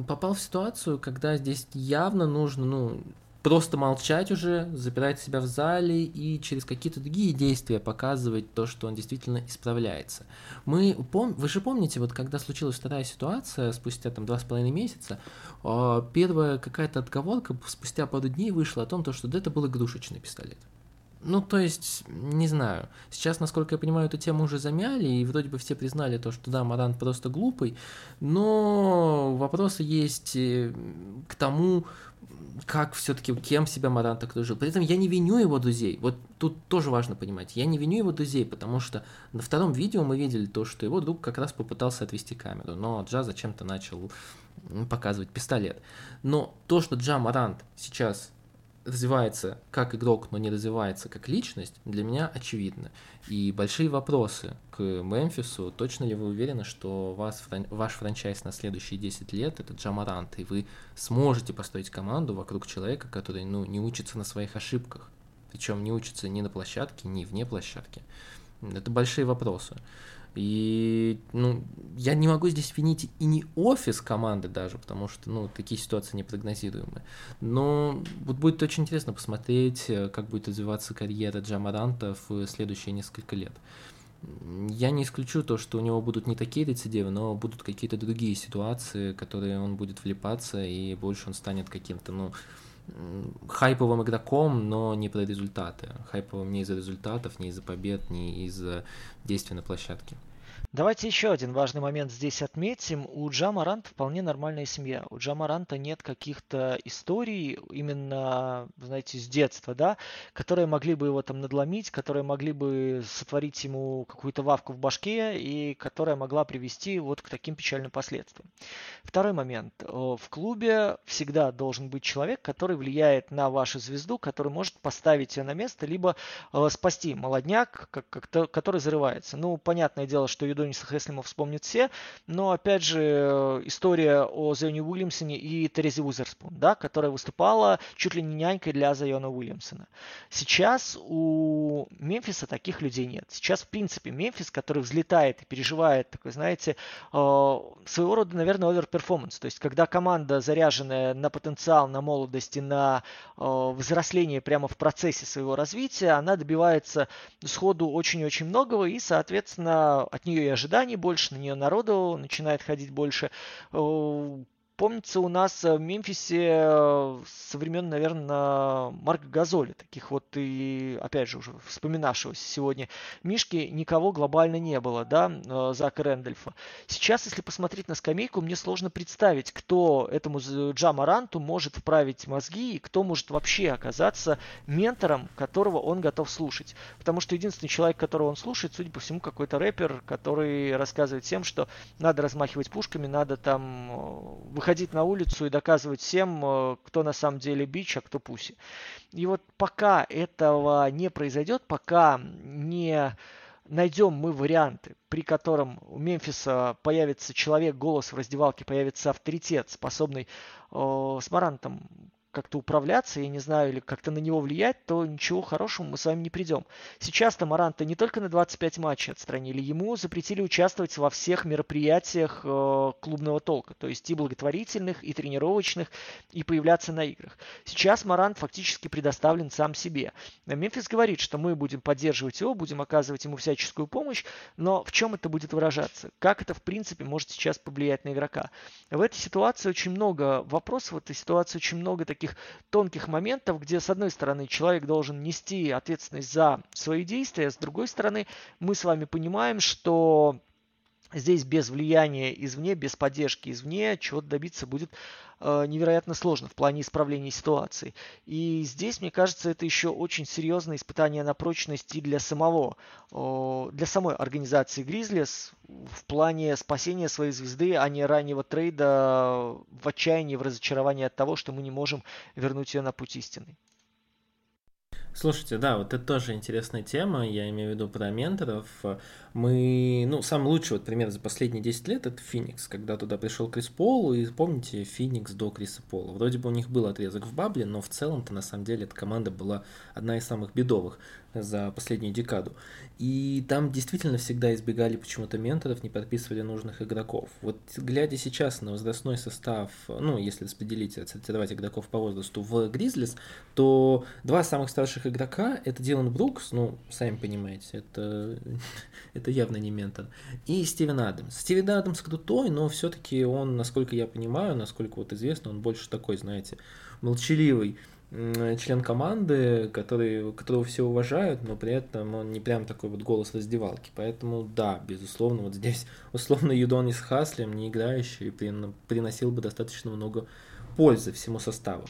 попал в ситуацию, когда здесь явно нужно, ну, просто молчать уже, запирать себя в зале и через какие-то другие действия показывать то, что он действительно исправляется. Мы пом... Вы же помните, вот когда случилась вторая ситуация, спустя там два с половиной месяца, а, первая какая-то отговорка спустя пару дней вышла о том, то, что это был игрушечный пистолет. Ну, то есть, не знаю. Сейчас, насколько я понимаю, эту тему уже замяли, и вроде бы все признали то, что да, Марант просто глупый, но вопросы есть э, к тому, как все-таки, кем себя Марант окружил. При этом я не виню его друзей. Вот тут тоже важно понимать. Я не виню его друзей, потому что на втором видео мы видели то, что его друг как раз попытался отвести камеру, но Джа зачем-то начал показывать пистолет. Но то, что Джа Марант сейчас развивается как игрок, но не развивается как личность, для меня очевидно. И большие вопросы к Мемфису. Точно ли вы уверены, что вас, ваш франчайз на следующие 10 лет это Джамарант, и вы сможете построить команду вокруг человека, который ну, не учится на своих ошибках, причем не учится ни на площадке, ни вне площадки. Это большие вопросы. И ну, я не могу здесь винить и не офис команды даже, потому что ну, такие ситуации непрогнозируемые. Но вот будет очень интересно посмотреть, э, как будет развиваться карьера Джамаранта в следующие несколько лет. Я не исключу то, что у него будут не такие рецидивы, но будут какие-то другие ситуации, которые он будет влипаться, и больше он станет каким-то, ну, хайповым игроком, но не про результаты. Хайповым не из-за результатов, не из-за побед, не из-за действий на площадке. Давайте еще один важный момент здесь отметим. У Джамаранта вполне нормальная семья. У Джамаранта нет каких-то историй именно, знаете, с детства, да, которые могли бы его там надломить, которые могли бы сотворить ему какую-то вавку в башке и которая могла привести вот к таким печальным последствиям. Второй момент. В клубе всегда должен быть человек, который влияет на вашу звезду, который может поставить ее на место, либо э, спасти молодняк, который зарывается. Ну, понятное дело, что Юдо Адониса Хеслима вспомнят все, но опять же э, история о Зайоне Уильямсоне и Терезе Узерспун, да, которая выступала чуть ли не нянькой для Зайона Уильямсона. Сейчас у Мемфиса таких людей нет. Сейчас, в принципе, Мемфис, который взлетает и переживает такой, знаете, э, своего рода, наверное, overperformance. То есть, когда команда заряженная на потенциал, на молодость и на э, взросление прямо в процессе своего развития, она добивается сходу очень-очень многого, и, соответственно, от нее ожиданий больше, на нее народу начинает ходить больше. Э, помнится, у нас в Мемфисе э, со времен, наверное, Марка Газоля, таких вот и, опять же, уже вспоминавшегося сегодня Мишки, никого глобально не было, да, э, Зака Рэндольфа. Сейчас, если посмотреть на скамейку, мне сложно представить, кто этому Джамаранту может вправить мозги и кто может вообще оказаться ментором, которого он готов слушать. Потому что единственный человек, которого он слушает, судя по всему, какой-то рэпер, который рассказывает всем, что надо размахивать пушками, надо там э, выходить на улицу и доказывать всем, э, кто на самом деле бич, а кто пуси. И вот пока этого не произойдет, пока не найдем мы варианты, при котором у Мемфиса появится человек, голос в раздевалке, появится авторитет, способный э, с Марантом как-то управляться, я не знаю, или как-то на него влиять, то ничего хорошего мы с вами не придем. Сейчас Тамаранта не только на 25 матчей отстранили, ему запретили участвовать во всех мероприятиях э, клубного толка, то есть и благотворительных, и тренировочных, и появляться на играх. Сейчас Марант фактически предоставлен сам себе. Мемфис говорит, что мы будем поддерживать его, будем оказывать ему всяческую помощь, но в чем это будет выражаться? Как это, в принципе, может сейчас повлиять на игрока? В этой ситуации очень много вопросов, в этой ситуации очень много таких таких тонких моментов, где, с одной стороны, человек должен нести ответственность за свои действия, с другой стороны, мы с вами понимаем, что здесь без влияния извне, без поддержки извне чего-то добиться будет э, невероятно сложно в плане исправления ситуации. И здесь, мне кажется, это еще очень серьезное испытание на прочность для самого, э, для самой организации Гризлис в плане спасения своей звезды, а не раннего трейда в отчаянии, в разочаровании от того, что мы не можем вернуть ее на путь истины. Слушайте, да, вот это тоже интересная тема, я имею в виду про менторов. Мы, ну, самый лучший вот пример за последние 10 лет это Феникс, когда туда пришел Крис Пол, и помните Феникс до Криса Пола. Вроде бы у них был отрезок в бабле, но в целом-то на самом деле эта команда была одна из самых бедовых за последнюю декаду. И там действительно всегда избегали почему-то менторов, не подписывали нужных игроков. Вот глядя сейчас на возрастной состав, ну, если распределить, отсортировать игроков по возрасту в Гризлис, то два самых старших игрока это Дилан Брукс, ну, сами понимаете, это, это явно не ментор, и Стивен Адамс. Стивен Адамс крутой, но все-таки он, насколько я понимаю, насколько вот известно, он больше такой, знаете, молчаливый член команды, который, которого все уважают, но при этом он не прям такой вот голос раздевалки. Поэтому да, безусловно, вот здесь условно Юдонис Хаслем, не играющий, приносил бы достаточно много пользы всему составу.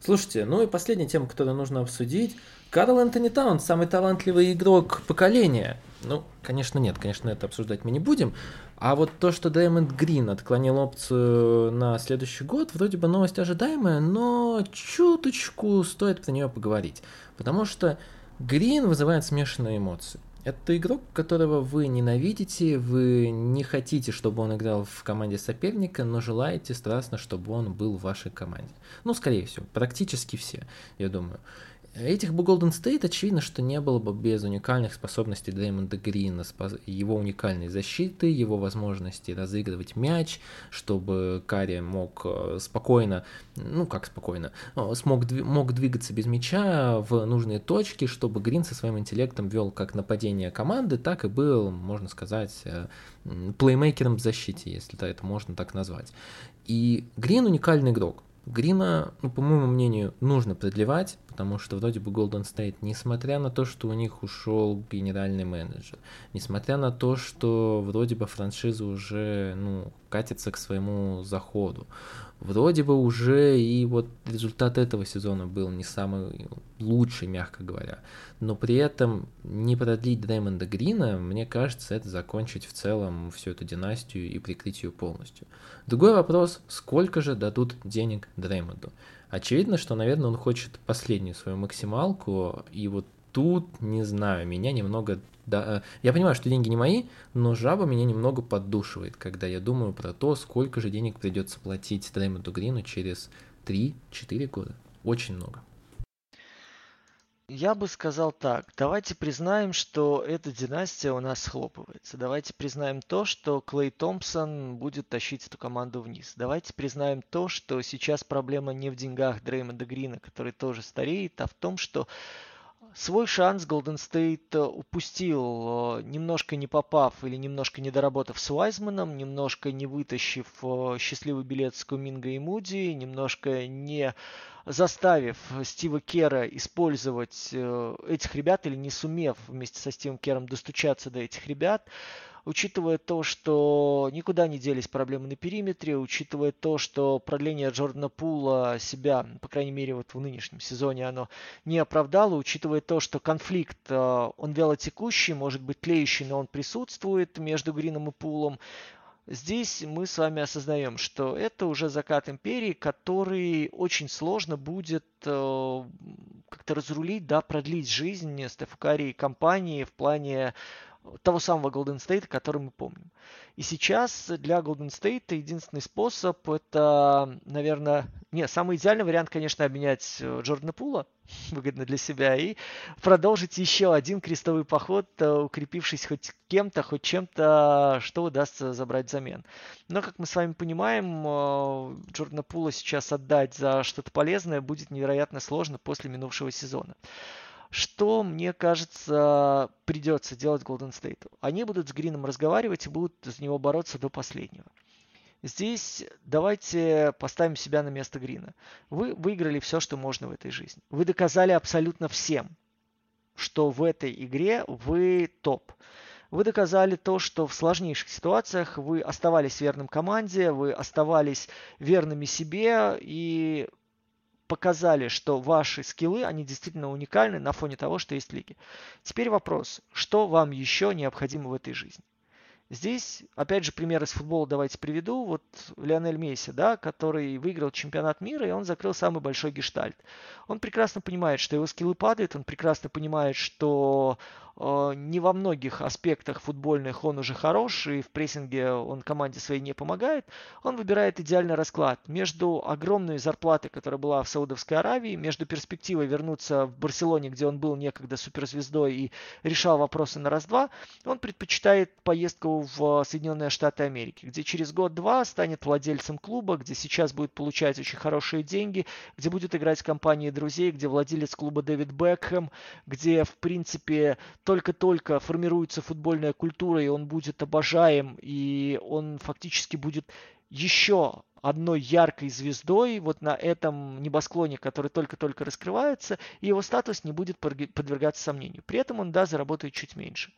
Слушайте, ну и последняя тема, которую нужно обсудить. Карл Энтони Таун, самый талантливый игрок поколения. Ну, конечно, нет, конечно, это обсуждать мы не будем. А вот то, что Дэймонд Грин отклонил опцию на следующий год, вроде бы новость ожидаемая, но чуточку стоит про нее поговорить. Потому что Грин вызывает смешанные эмоции. Это игрок, которого вы ненавидите, вы не хотите, чтобы он играл в команде соперника, но желаете страстно, чтобы он был в вашей команде. Ну, скорее всего, практически все, я думаю. Этих бы Golden State, очевидно, что не было бы без уникальных способностей Дреймонда Грина, его уникальной защиты, его возможности разыгрывать мяч, чтобы Карри мог э, спокойно, ну как спокойно, смог, мог двигаться без мяча в нужные точки, чтобы Грин со своим интеллектом вел как нападение команды, так и был, можно сказать, э, плеймейкером в защите, если это можно так назвать. И Грин уникальный игрок. Грина, ну, по моему мнению, нужно продлевать, потому что вроде бы Golden State, несмотря на то, что у них ушел генеральный менеджер, несмотря на то, что вроде бы франшиза уже, ну, катится к своему заходу, вроде бы уже и вот результат этого сезона был не самый лучший, мягко говоря. Но при этом не продлить Дреймонда Грина, мне кажется, это закончить в целом всю эту династию и прикрыть ее полностью. Другой вопрос, сколько же дадут денег Дреймонду? Очевидно, что, наверное, он хочет последнюю свою максималку, и вот тут, не знаю, меня немного... Да, я понимаю, что деньги не мои, но жаба меня немного поддушивает, когда я думаю про то, сколько же денег придется платить Дреймонду Грину через 3-4 года. Очень много. Я бы сказал так. Давайте признаем, что эта династия у нас схлопывается. Давайте признаем то, что Клей Томпсон будет тащить эту команду вниз. Давайте признаем то, что сейчас проблема не в деньгах Дреймонда Грина, который тоже стареет, а в том, что Свой шанс Golden State упустил, э, немножко не попав или немножко не доработав с Уайзманом, немножко не вытащив э, счастливый билет с Куминго и Муди, немножко не заставив Стива Кера использовать э, этих ребят или не сумев вместе со Стивом Кером достучаться до этих ребят учитывая то, что никуда не делись проблемы на периметре, учитывая то, что продление Джордана Пула себя, по крайней мере, вот в нынешнем сезоне оно не оправдало, учитывая то, что конфликт, э, он вялотекущий, может быть тлеющий, но он присутствует между Грином и Пулом, Здесь мы с вами осознаем, что это уже закат империи, который очень сложно будет э, как-то разрулить, да, продлить жизнь Стефакари компании в плане того самого Golden State, который мы помним. И сейчас для Golden State единственный способ это, наверное, не, самый идеальный вариант, конечно, обменять э, Джордана Пула, выгодно для себя, и продолжить еще один крестовый поход, э, укрепившись хоть кем-то, хоть чем-то, что удастся забрать взамен. Но, как мы с вами понимаем, э, Джордана Пула сейчас отдать за что-то полезное будет невероятно сложно после минувшего сезона. Что, мне кажется, придется делать Golden State? Они будут с Грином разговаривать и будут за него бороться до последнего. Здесь давайте поставим себя на место Грина. Вы выиграли все, что можно в этой жизни. Вы доказали абсолютно всем, что в этой игре вы топ. Вы доказали то, что в сложнейших ситуациях вы оставались верным команде, вы оставались верными себе и показали, что ваши скиллы, они действительно уникальны на фоне того, что есть в лиге. Теперь вопрос, что вам еще необходимо в этой жизни? Здесь, опять же, пример из футбола давайте приведу. Вот Лионель Месси, да, который выиграл чемпионат мира, и он закрыл самый большой гештальт. Он прекрасно понимает, что его скиллы падают, он прекрасно понимает, что не во многих аспектах футбольных он уже хорош, и в прессинге он команде своей не помогает. Он выбирает идеальный расклад между огромной зарплатой, которая была в Саудовской Аравии, между перспективой вернуться в Барселоне, где он был некогда суперзвездой и решал вопросы на раз-два, он предпочитает поездку в Соединенные Штаты Америки, где через год-два станет владельцем клуба, где сейчас будет получать очень хорошие деньги, где будет играть компании друзей, где владелец клуба Дэвид Бекхэм, где, в принципе, только-только формируется футбольная культура, и он будет обожаем, и он фактически будет еще одной яркой звездой вот на этом небосклоне, который только-только раскрывается, и его статус не будет подвергаться сомнению. При этом он, да, заработает чуть меньше.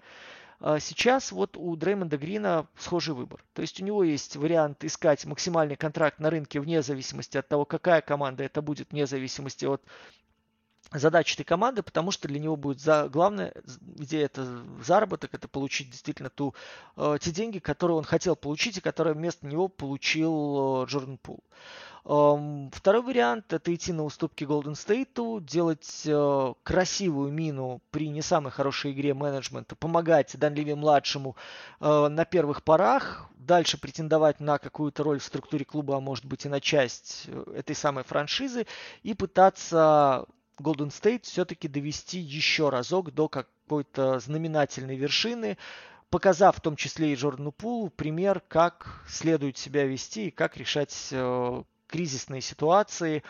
А сейчас вот у Дреймонда Грина схожий выбор. То есть у него есть вариант искать максимальный контракт на рынке вне зависимости от того, какая команда это будет, вне зависимости от задачи этой команды, потому что для него будет за, главное, где это заработок, это получить действительно ту, э, те деньги, которые он хотел получить и которые вместо него получил э, Джордан Пул. Второй вариант это идти на уступки Golden State, делать э, красивую мину при не самой хорошей игре менеджмента, помогать Данливе младшему э, на первых порах, дальше претендовать на какую-то роль в структуре клуба, а может быть и на часть э, этой самой франшизы и пытаться Golden State все-таки довести еще разок до какой-то знаменательной вершины, показав в том числе и Джордану Пулу пример, как следует себя вести и как решать кризисные ситуации.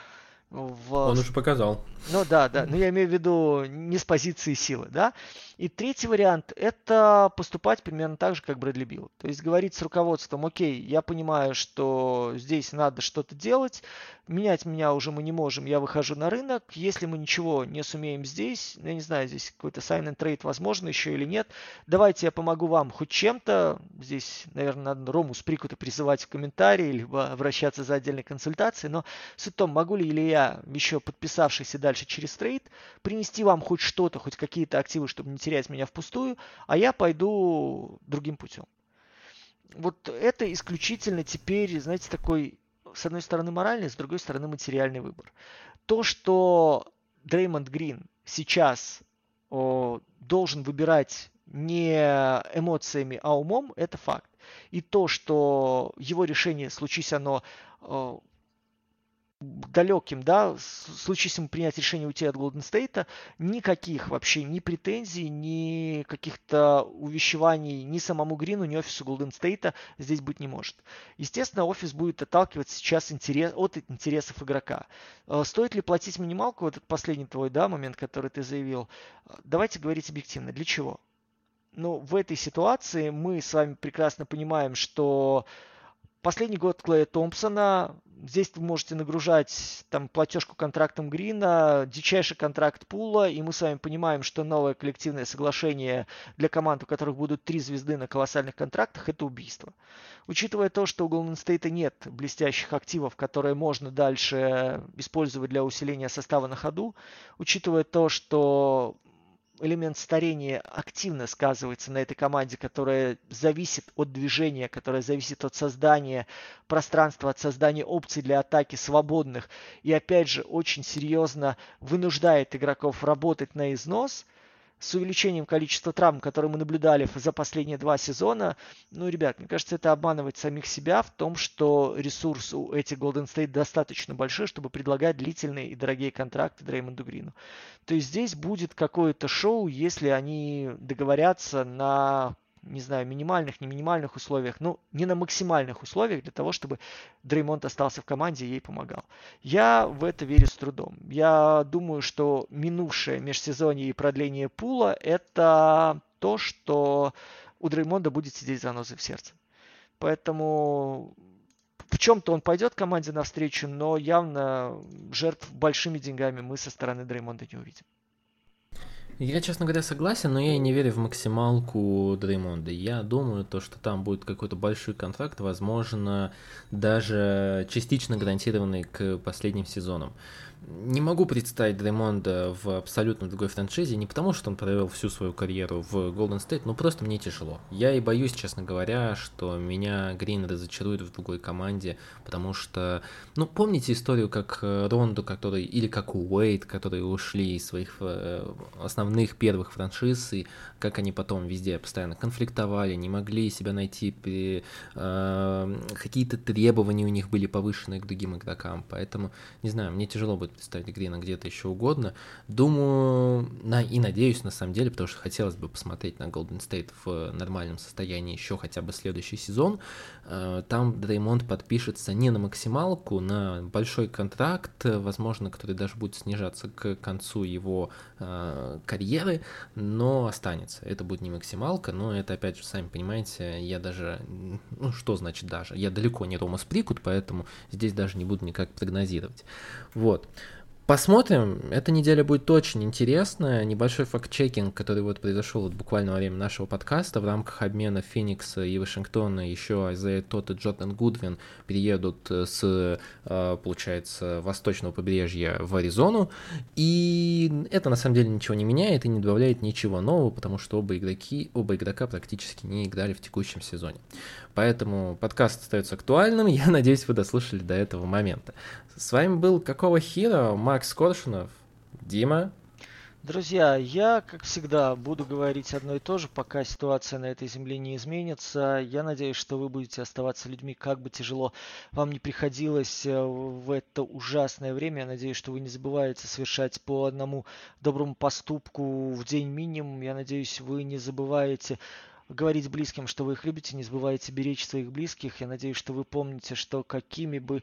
В... Он уже показал. Ну да, да, но я имею в виду не с позиции силы, да. И третий вариант – это поступать примерно так же, как Брэдли Билл. То есть говорить с руководством, окей, я понимаю, что здесь надо что-то делать, менять меня уже мы не можем, я выхожу на рынок. Если мы ничего не сумеем здесь, я не знаю, здесь какой-то sign and trade возможно еще или нет, давайте я помогу вам хоть чем-то. Здесь, наверное, надо Рому Сприкута призывать в комментарии, либо обращаться за отдельной консультацией. Но суть в том, могу ли или я, еще подписавшийся дальше через трейд, принести вам хоть что-то, хоть какие-то активы, чтобы не терять меня впустую, а я пойду другим путем. Вот это исключительно теперь, знаете, такой, с одной стороны, моральный, с другой стороны, материальный выбор. То, что Дреймонд Грин сейчас о, должен выбирать не эмоциями, а умом, это факт. И то, что его решение, случись оно далеким, да, случись ему принять решение уйти от Голден Стейта, никаких вообще ни претензий, ни каких-то увещеваний ни самому Грину, ни офису Голден Стейта здесь быть не может. Естественно, офис будет отталкиваться сейчас интерес, от интересов игрока. Э, стоит ли платить минималку, вот этот последний твой, да, момент, который ты заявил, давайте говорить объективно, для чего? Ну, в этой ситуации мы с вами прекрасно понимаем, что Последний год Клея Томпсона. Здесь вы можете нагружать там платежку контрактом Грина, дичайший контракт Пула, и мы с вами понимаем, что новое коллективное соглашение для команд, у которых будут три звезды на колоссальных контрактах, это убийство. Учитывая то, что у Golden State нет блестящих активов, которые можно дальше использовать для усиления состава на ходу, учитывая то, что элемент старения активно сказывается на этой команде, которая зависит от движения, которая зависит от создания пространства, от создания опций для атаки свободных. И опять же, очень серьезно вынуждает игроков работать на износ – с увеличением количества травм, которые мы наблюдали за последние два сезона, ну, ребят, мне кажется, это обманывать самих себя в том, что ресурс у этих Golden State достаточно большой, чтобы предлагать длительные и дорогие контракты Дреймонду Грину. То есть здесь будет какое-то шоу, если они договорятся на не знаю, минимальных, не минимальных условиях, ну, не на максимальных условиях для того, чтобы Дреймонд остался в команде и ей помогал. Я в это верю с трудом. Я думаю, что минувшее межсезонье и продление пула – это то, что у Дреймонда будет сидеть занозы в сердце. Поэтому в чем-то он пойдет команде навстречу, но явно жертв большими деньгами мы со стороны Дреймонда не увидим. Я, честно говоря, согласен, но я и не верю в максималку Дреймонда. Я думаю, то, что там будет какой-то большой контракт, возможно, даже частично гарантированный к последним сезонам не могу представить Дреймонда в абсолютно другой франшизе, не потому что он провел всю свою карьеру в Golden State, но просто мне тяжело. Я и боюсь, честно говоря, что меня Грин разочарует в другой команде, потому что, ну, помните историю, как э, Ронду, который, или как Уэйт, которые ушли из своих э, основных первых франшиз, и как они потом везде постоянно конфликтовали, не могли себя найти, при, э, какие-то требования у них были повышенные к другим игрокам, поэтому, не знаю, мне тяжело будет представить Грина где-то еще угодно. Думаю, на, и надеюсь на самом деле, потому что хотелось бы посмотреть на Golden State в нормальном состоянии еще хотя бы следующий сезон. Э, там Дреймонд подпишется не на максималку, на большой контракт, возможно, который даже будет снижаться к концу его э, карьеры, но останется. Это будет не максималка, но это опять же, сами понимаете, я даже, ну что значит даже, я далеко не Рома Сприкут, поэтому здесь даже не буду никак прогнозировать. Вот. Посмотрим. Эта неделя будет очень интересная. Небольшой факт-чекинг, который вот произошел вот буквально во время нашего подкаста в рамках обмена Феникса и Вашингтона. Еще Айзея Тот и Джордан Гудвин переедут с, э, получается, восточного побережья в Аризону. И это на самом деле ничего не меняет и не добавляет ничего нового, потому что оба игроки, оба игрока практически не играли в текущем сезоне. Поэтому подкаст остается актуальным. Я надеюсь, вы дослушали до этого момента. С вами был Какого Хира, Макс Коршунов, Дима. Друзья, я, как всегда, буду говорить одно и то же, пока ситуация на этой земле не изменится. Я надеюсь, что вы будете оставаться людьми, как бы тяжело вам не приходилось э, в это ужасное время. Я надеюсь, что вы не забываете совершать по одному доброму поступку в день минимум. Я надеюсь, вы не забываете говорить близким, что вы их любите, не забывайте беречь своих близких. Я надеюсь, что вы помните, что какими бы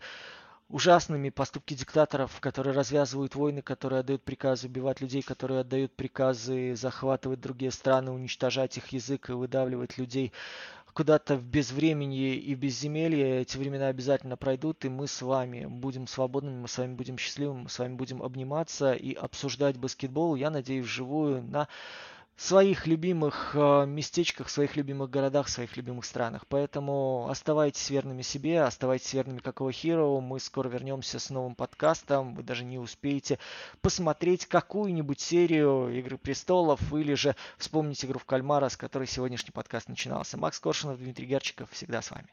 ужасными поступки диктаторов, которые развязывают войны, которые отдают приказы убивать людей, которые отдают приказы захватывать другие страны, уничтожать их язык и выдавливать людей куда-то в безвременье и безземелье. Эти времена обязательно пройдут, и мы с вами будем свободными, мы с вами будем счастливыми, мы с вами будем обниматься и обсуждать баскетбол, я надеюсь, вживую на своих любимых э, местечках, своих любимых городах, своих любимых странах. Поэтому оставайтесь верными себе, оставайтесь верными какого Hero. Мы скоро вернемся с новым подкастом. Вы даже не успеете посмотреть какую-нибудь серию Игры престолов или же вспомнить игру в кальмара, с которой сегодняшний подкаст начинался. Макс Коршунов, Дмитрий Герчиков. Всегда с вами.